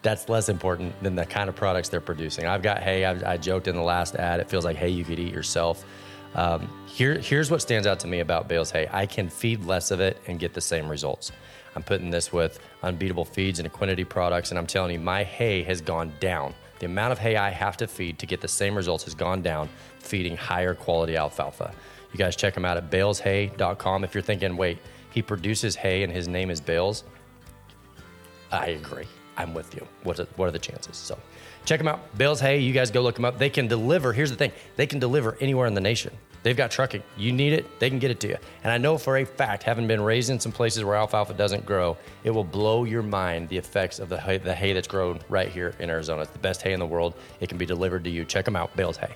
That's less important than the kind of products they're producing. I've got hay. I, I joked in the last ad. It feels like hay you could eat yourself. Um, here, here's what stands out to me about Bales hay. I can feed less of it and get the same results. I'm putting this with unbeatable feeds and Equinety products, and I'm telling you, my hay has gone down. The amount of hay I have to feed to get the same results has gone down feeding higher quality alfalfa. You guys check him out at baleshay.com. If you're thinking, wait, he produces hay and his name is Bales, I agree. I'm with you. What are, what are the chances? So check them out. Bales Hay, you guys go look them up. They can deliver. Here's the thing they can deliver anywhere in the nation. They've got trucking. You need it, they can get it to you. And I know for a fact, having been raised in some places where alfalfa doesn't grow, it will blow your mind the effects of the hay, the hay that's grown right here in Arizona. It's the best hay in the world. It can be delivered to you. Check them out, Bales Hay.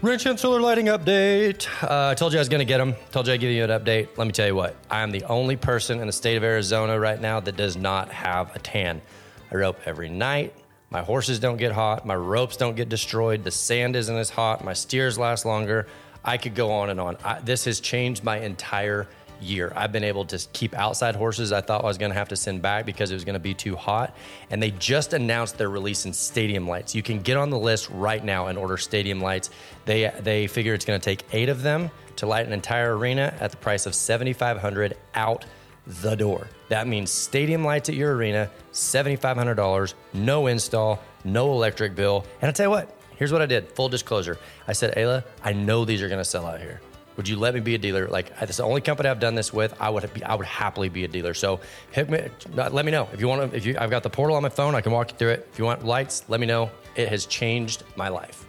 Wrench and solar lighting update. Uh, I told you I was going to get them. Told you I'd give you an update. Let me tell you what. I am the only person in the state of Arizona right now that does not have a tan. I rope every night. My horses don't get hot. My ropes don't get destroyed. The sand isn't as hot. My steers last longer. I could go on and on. I, this has changed my entire year. I've been able to keep outside horses I thought I was going to have to send back because it was going to be too hot. And they just announced they're releasing stadium lights. You can get on the list right now and order stadium lights. They they figure it's going to take 8 of them to light an entire arena at the price of 7500 out the door. That means stadium lights at your arena, $7500, no install, no electric bill. And I tell you what, here's what I did. Full disclosure. I said, "Ayla, I know these are going to sell out here." Would you let me be a dealer? Like this is the only company I've done this with. I would be, I would happily be a dealer. So hit me, let me know if you want to. If you, I've got the portal on my phone. I can walk you through it. If you want lights, let me know. It has changed my life.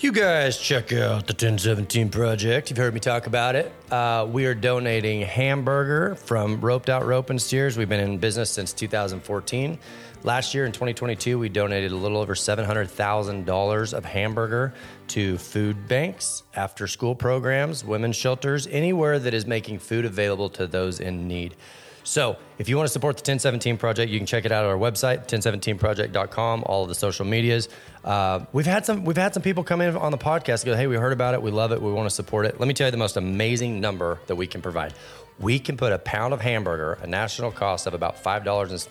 You guys check out the 1017 Project. You've heard me talk about it. Uh, we are donating hamburger from Roped Out Rope and Steers. We've been in business since 2014. Last year in 2022, we donated a little over $700,000 of hamburger to food banks, after school programs, women's shelters, anywhere that is making food available to those in need. So, if you want to support the 1017 Project, you can check it out at our website, 1017project.com, all of the social medias. Uh, we've had some we've had some people come in on the podcast and go, "Hey, we heard about it. We love it. We want to support it." Let me tell you the most amazing number that we can provide. We can put a pound of hamburger, a national cost of about $5.30,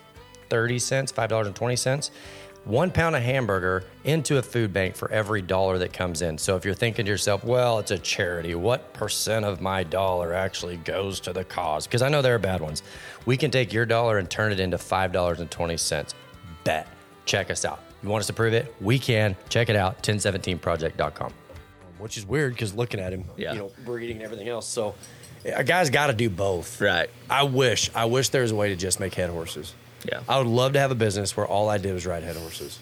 $5.20, one pound of hamburger into a food bank for every dollar that comes in. So if you're thinking to yourself, well, it's a charity, what percent of my dollar actually goes to the cause? Because I know there are bad ones. We can take your dollar and turn it into $5.20. Bet. Check us out. You want us to prove it? We can. Check it out, 1017project.com. which is weird because looking at him, Yeah. you know, breeding and everything else. So a guy's got to do both. Right. I wish, I wish there was a way to just make head horses. Yeah. I would love to have a business where all I did was ride head horses.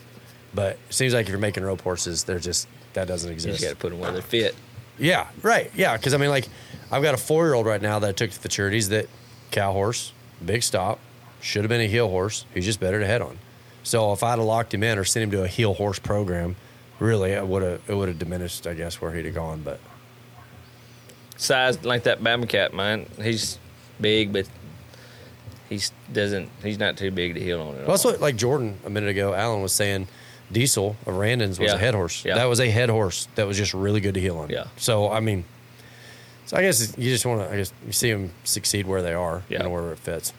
But it seems like if you're making rope horses, they're just, that doesn't You exist. just got to put them where they fit. Yeah, right. Yeah, because I mean, like, I've got a four year old right now that I took to the charities that cow horse, big stop, should have been a heel horse. He's just better to head on. So if I'd have locked him in or sent him to a heel horse program, really, it would have it would have diminished, I guess, where he'd have gone. But Size like that Bama cat, man. He's big, but he's doesn't. He's not too big to heel on it. well, that's what like Jordan a minute ago, Alan was saying. Diesel of Randon's was Yeah. a head horse. Yeah. That was a head horse that was just really good to heel on. Yeah. So I mean, so I guess you just want to. I guess you see them succeed where they are, Yeah. know, wherever it fits.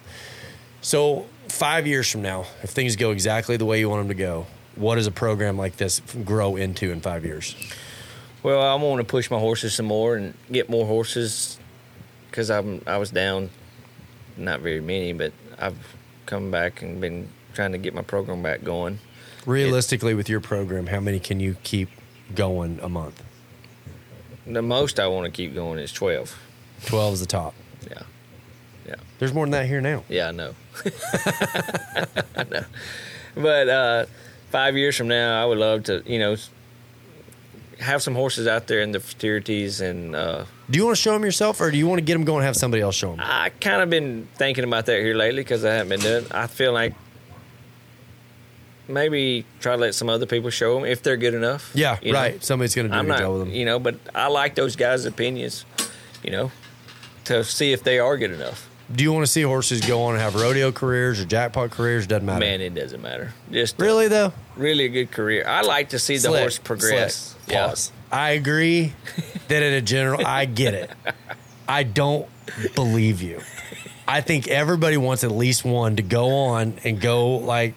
So five years from now, if things go exactly the way you want them to go, what does a program like this grow into in five years? Well, I want to push my horses some more and get more horses because I'm I was down, not very many, but I've come back and been trying to get my program back going. Realistically, with your program, how many can you keep going a month? The most I want to keep going is twelve. Twelve is the top. Yeah, yeah, There's more than that here now. yeah. I know. I know. But uh, five years from now, I would love to, you know, have some horses out there in the futurities and. Uh, Do you want to show them yourself, or do you want to get them going and have somebody else show them? I kind of been thinking about that here lately because I haven't been doing. I feel like maybe try to let some other people show them if they're good enough. Yeah, you know? right. Somebody's going to do I'm a good not, job with them. you know, but I like those guys' opinions, you know, to see if they are good enough. Do you want to see horses go on and have rodeo careers or jackpot careers? Doesn't matter. Man, it doesn't matter. Just uh, Really though, really a good career. I like to see the horse progress. slick. Pause. I agree that in a general, I get it. I don't believe you. I think everybody wants at least one to go on and go like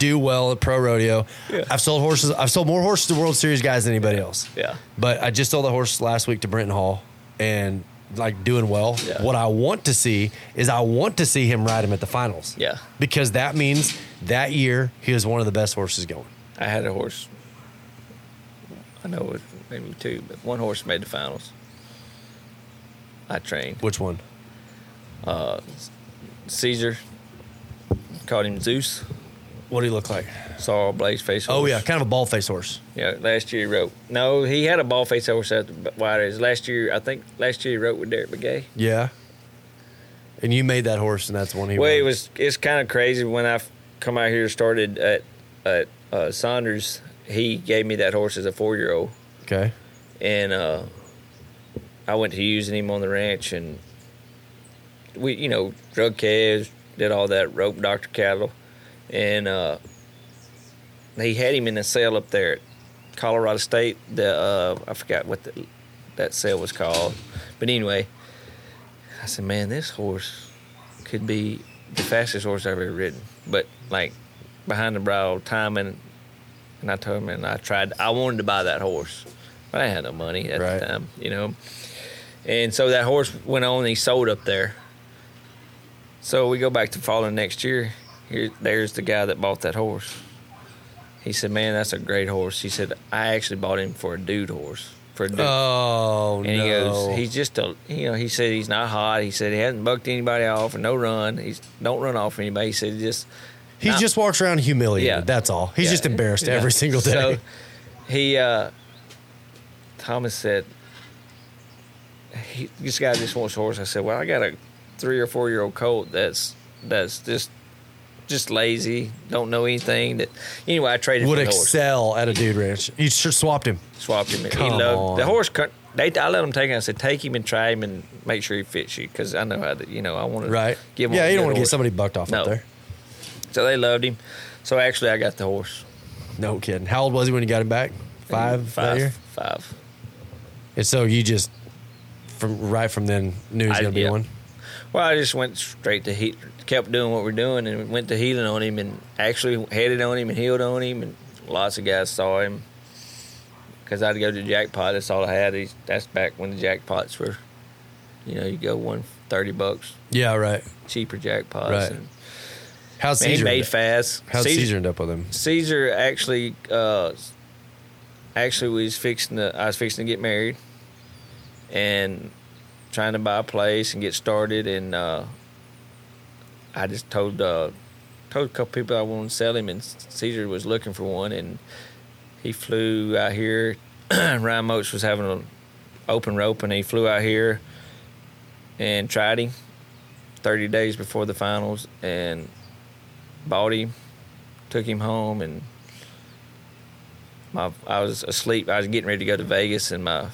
do well at pro rodeo. I've sold horses. I've sold more horses to World Series guys than anybody else. Yeah. But I just sold a horse last week to Brenton Hall and like doing well. Yeah. What I want to see is I want to see him ride him at the finals. Yeah. Because that means that year he was one of the best horses going. I had a horse. I know it maybe two, but one horse made the finals. I trained Which one? Cesar. Called him Zeus. What do he look like? Saw a blaze face. Oh yeah, kind of a ball face horse. Yeah, last year he wrote. No, he had a ball face horse at the A's. Last year, I think last year he wrote with Derrick Begay. Yeah. And you made that horse, and that's the one he. Well, it was it's kind of crazy when I come out here started at at uh, Saunders. He gave me that horse as a four year old, okay. and uh, I went to using him on the ranch, and we you know drug calves, did all that rope doctor cattle, and uh, he had him in a sale up there at Colorado State. The uh, I forgot what the, that sale was called, but anyway, I said, man, this horse could be the fastest horse I've ever ridden. But like behind the brow timing, and I told him, and I tried. I wanted to buy that horse, but I had no money at Right. the time, you know. And so that horse went on. and He sold up there. So we go back to following next year. Here, there's the guy that bought that horse. He said, "Man, that's a great horse." He said, "I actually bought him for a dude horse, for a dude." Oh And no! he goes, he's just a, you know, he said he's not hot. He said he hasn't bucked anybody off and no run. He's don't run off anybody. He said he just, he nah. just walks around humiliated. Yeah. That's all. He's Yeah. just embarrassed Yeah. every single day. So he, uh, Thomas said, he, this guy just wants a horse. I said, well, I got a three or four year old colt that's that's just just lazy, don't know anything. That anyway, I traded Would for the horse. excel at a dude ranch. You sure swapped him. swapped him. Come he loved on. the horse. cut- They, I let him take him. I said, take him and try him and make sure he fits you because I know how to. You know, I want to Right. Give him yeah, you don't want to get somebody bucked off No. up there. So they loved him. So actually, I got the horse. No kidding. How old was he when you got him back? Five, that five, year? five. And so you just from right from then knew he was gonna be yeah. one. Well, I just went straight to heat. Kept doing what we're doing and went to heeling on him and actually headed on him and heeled on him and lots of guys saw him because I'd go to the jackpot. That's all I had. He's- That's back when the jackpots were, you know, you go one thirty bucks Yeah, right. cheaper jackpots. Right. And, How's man, he Cesar? made fast. How's Cesar, end up with him? Cesar actually, uh, actually was fixing to. I was fixing to get married, and trying to buy a place and get started. And uh, I just told uh, told a couple people I wanted to sell him, and Cesar was looking for one, and he flew out here. Ryan Moats was having an open rope, and he flew out here and tried him. Thirty days before the finals, and bought him took him home and my I was asleep. I was getting ready to go to Vegas and my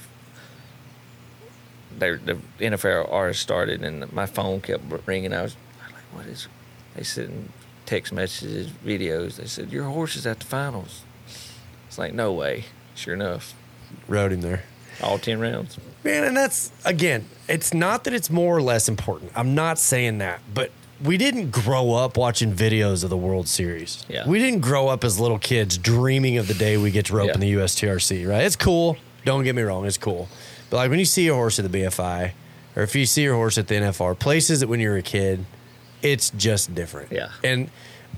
they, the NFR hours started and my phone kept ringing. I was like, "What is?" They said in text messages, videos. They said your horse is at the finals. It's like no way. Sure enough, Rode him there. all ten rounds. Man, and that's again, it's not that it's more or less important. I'm not saying that, but we didn't grow up watching videos of the World Series. Yeah. We didn't grow up as little kids dreaming of the day we get to rope Yeah. in the USTRC, right? It's cool. Don't get me wrong, it's cool. But like when you see a horse at the BFI, or if you see your horse at the NFR, places that when you're a kid, it's just different. Yeah. And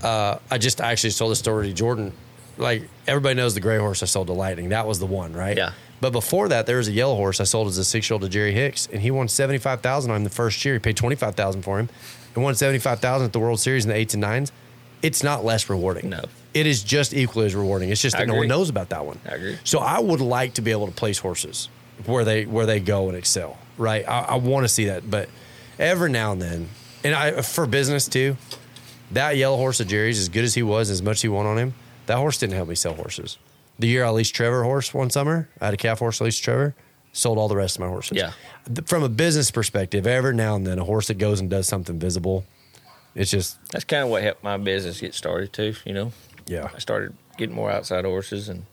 uh, I just I actually told a story to Jordan. Like everybody knows the gray horse I sold to Lightning. That was the one, right? Yeah. But before that, there was a yellow horse I sold as a six year old to Jerry Hicks, and he won seventy five thousand on him the first year. He paid twenty five thousand for him, and won seventy five thousand at the World Series in the eights and nines. It's not less rewarding. No. it is just equally as rewarding. It's just that no one knows about that one. I agree. So I would like to be able to place horses where they where they go and excel. Right. I, I want to see that, but every now and then, and I for business too. That yellow horse of Jerry's, as good as he was, as much as he won on him, That horse didn't help me sell horses. The year I leased Trevor horse one summer, I had a calf horse I leased Trevor, sold all the rest of my horses. Yeah. From a business perspective, every now and then a horse that goes and does something visible, it's just That's kind of what helped my business get started too. You know, yeah. I started getting more outside horses, and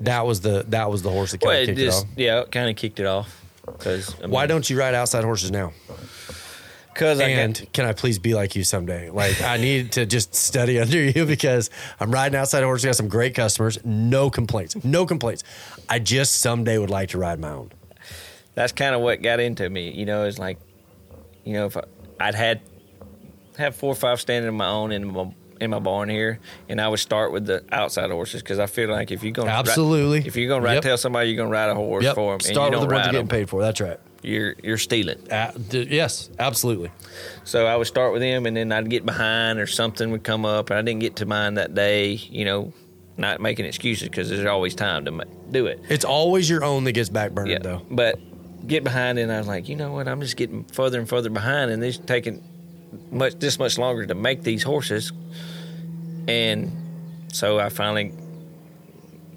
That was the that was the horse that well, kind of it kicked just it off. yeah, kind of kicked it off. Because Why don't you ride outside horses now? Because I And got, can I please be like you someday? Like I need to just study under you because I'm riding outside horses. Got some great customers. No complaints. No complaints. I just someday would like to ride my own. that's kind of what got into me. You know, it's like, you know, if I, I'd had have four or five standing on my own in my in my barn here, and I would start with the outside horses because I feel like if you're gonna Absolutely. ride, if you're gonna ride, Yep. tell somebody you're gonna ride a horse Yep. for them, and you Start with the ones you're getting paid for. That's right. you're you're stealing. Uh, d- yes, absolutely. So I would start with them, and then I'd get behind, or something would come up, and I didn't get to mine that day. You know, not making excuses because there's always time to ma- do it. It's always your own that gets backburned Yeah, though. but get behind, and I was like, you know what? I'm just getting further and further behind, and it's taking much this much longer to make these horses. And so I finally,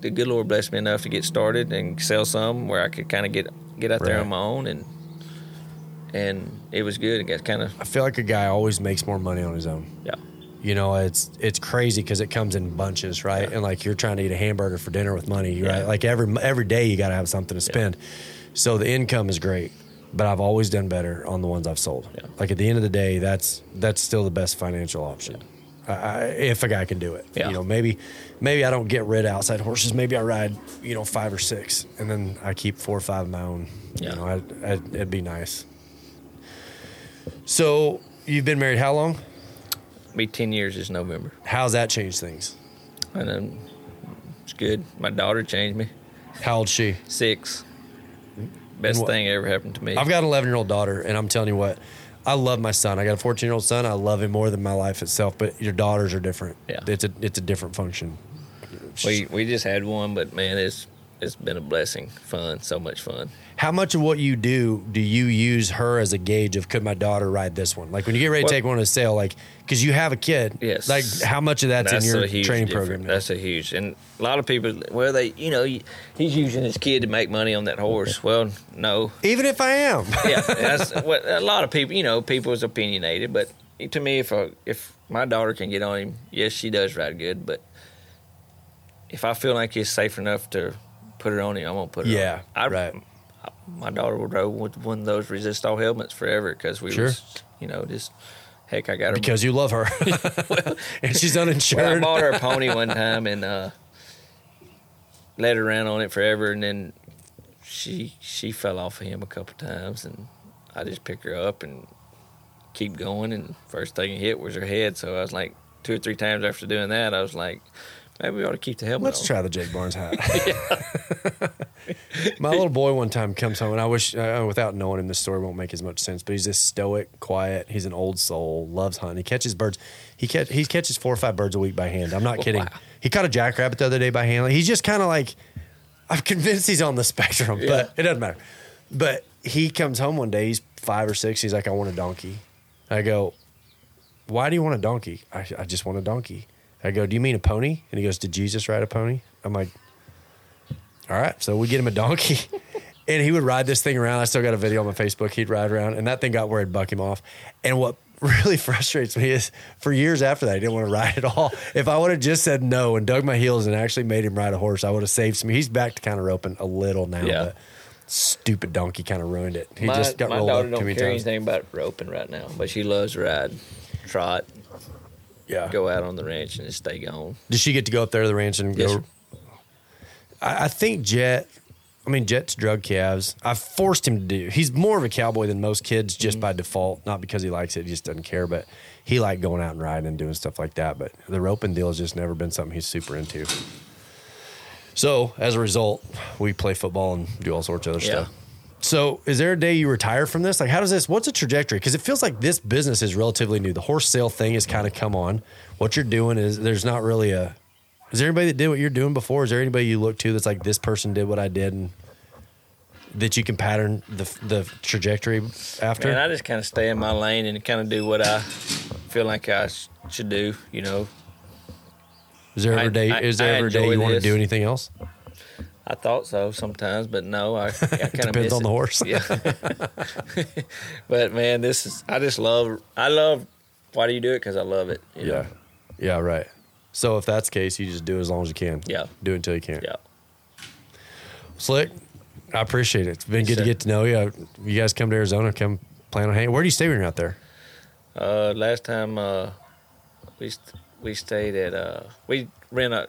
the good Lord blessed me enough to get started and sell some where I could kind of get get out there on my own, and and it was good. It got kind of I feel like a guy always makes more money on his own. yeah. You know, it's it's crazy because it comes in bunches, right? And like you're trying to eat a hamburger for dinner with money, right? Yeah. Like every every day you got to have something to spend. So the income is great, but I've always done better on the ones I've sold. Yeah. Like at the end of the day, that's that's still the best financial option. I, I, if a guy can do it, Yeah. you know, maybe maybe I don't get rid of outside horses. Maybe I ride, you know, five or six, and then I keep four or five of my own. Yeah. You know, I, I, it'd be nice. So you've been married how long? Be ten years this November, How's that changed things? and then it's good. My daughter changed me. How old's she? Six. Best what- thing ever happened to me. I've got an 11 year old daughter, and I'm telling you what, I love my son. I got a 14 year old son. I love him more than my life itself. But your daughters are different. Yeah. it's a it's a different function. We we just had one, but man, it's it's been a blessing, fun, so much fun. How much of what you do do you use her as a gauge of could my daughter ride this one? Like when you get ready to take one to sale, like because you have a kid. Yes. Like how much of that's, in your training program? Now? That's a huge, and a lot of people, well, they, you know, he's using his kid to make money on that horse. Well, no, Even if I am, yeah, that's what a lot of people, you know, people is opinionated, but to me, if a, if my daughter can get on him, yes, she does ride good, but if I feel like he's safe enough to put it on him, I'm gonna put it. On. Yeah, on. I, right. My daughter would ride with one of those Resistol helmets forever because we Sure. was, you know, just heck, I got her because you love her, and she's Well, I uninsured. bought her a pony one time and uh, led her around on it forever, and then she she fell off of him a couple times, and I just pick her up and keep going. And first thing it hit was her head, so I was like two or three times after doing that, I was like, maybe we ought to keep the helmet Let's on. try the Jake Barnes hat. My little boy one time comes home, and I wish, uh, without knowing him, this story won't make as much sense. But he's this stoic, quiet. He's an old soul, loves hunting. He catches birds. He catch he catches four or five birds a week by hand. I'm not kidding. Wow. He caught a jackrabbit the other day by hand. He's just kind of like, I'm convinced he's on the spectrum, Yeah. but it doesn't matter. But he comes home one day. He's five or six. He's like, I want a donkey. I go, Why do you want a donkey? I, I just want a donkey. I go, Do you mean a pony? And he goes, Did Jesus ride a pony? I'm like, All right. So we get him a donkey. and he would ride this thing around. I still got a video on my Facebook. He'd ride around, and that thing got where it'd buck him off. And what really frustrates me is for years after that, he didn't want to ride at all. If I would have just said no and dug my heels and actually made him ride a horse, I would have saved some. He's back to kind of roping a little now, Yeah. but stupid donkey kind of ruined it. He my just got my rolled daughter up don't care times. anything about roping right now, but she loves ride, trot, Yeah. go out on the ranch and just stay gone. Did she get to go up there to the ranch and Yes, go? I, I think Jet. I mean, Jet's drug calves. I forced him to do. He's more of a cowboy than most kids, Mm-hmm. just by default. Not because he likes it; he just doesn't care. But he liked going out and riding and doing stuff like that. But the roping deal has just never been something he's super into. So as a result, we play football and do all sorts of other Yeah. stuff. So, is there a day you retire from this? Like, how does this? What's the trajectory? Because it feels like this business is relatively new. The horse sale thing has kind of come on. What you're doing is there's not really a. Is there anybody that did what you're doing before? Is there anybody you look to that's like this person did what I did and that you can pattern the the trajectory after? And I just kind of stay in my lane and kind of do what I feel like I should do. You know, Is there ever I- a day? Is there I ever day you want to do anything else? I thought so sometimes, but no, I, I kind of Depends on the horse. Yeah. but man, this is I just love. I love. Why do you do it? Because I love it. you know? Yeah. Yeah. Right. So if that's the case, you just do it as long as you can. Yeah. Do it until you can. Yeah. Slick. I appreciate it. It's been Yes, good to get to know you. You guys come to Arizona, come plan on hanging. Where do you stay when you're out there? Uh, last time uh, we st- we stayed at uh, we rent a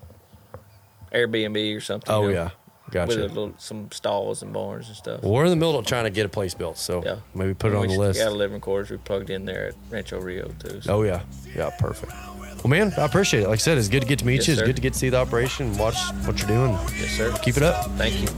Airbnb or something. Oh yeah, gotcha. a little, some stalls and barns and stuff. Well, we're in the middle of trying to get a place built, so Yeah. maybe put it on the list. We got 11 quarters we plugged in there at Rancho Rio too. So. Oh yeah, yeah, perfect. Well, man, I appreciate it. Like I said, it's good to get to meet Yes, you. It's sir. good to get to see the operation and watch what you're doing. Yes, sir. Keep it up. Thank you.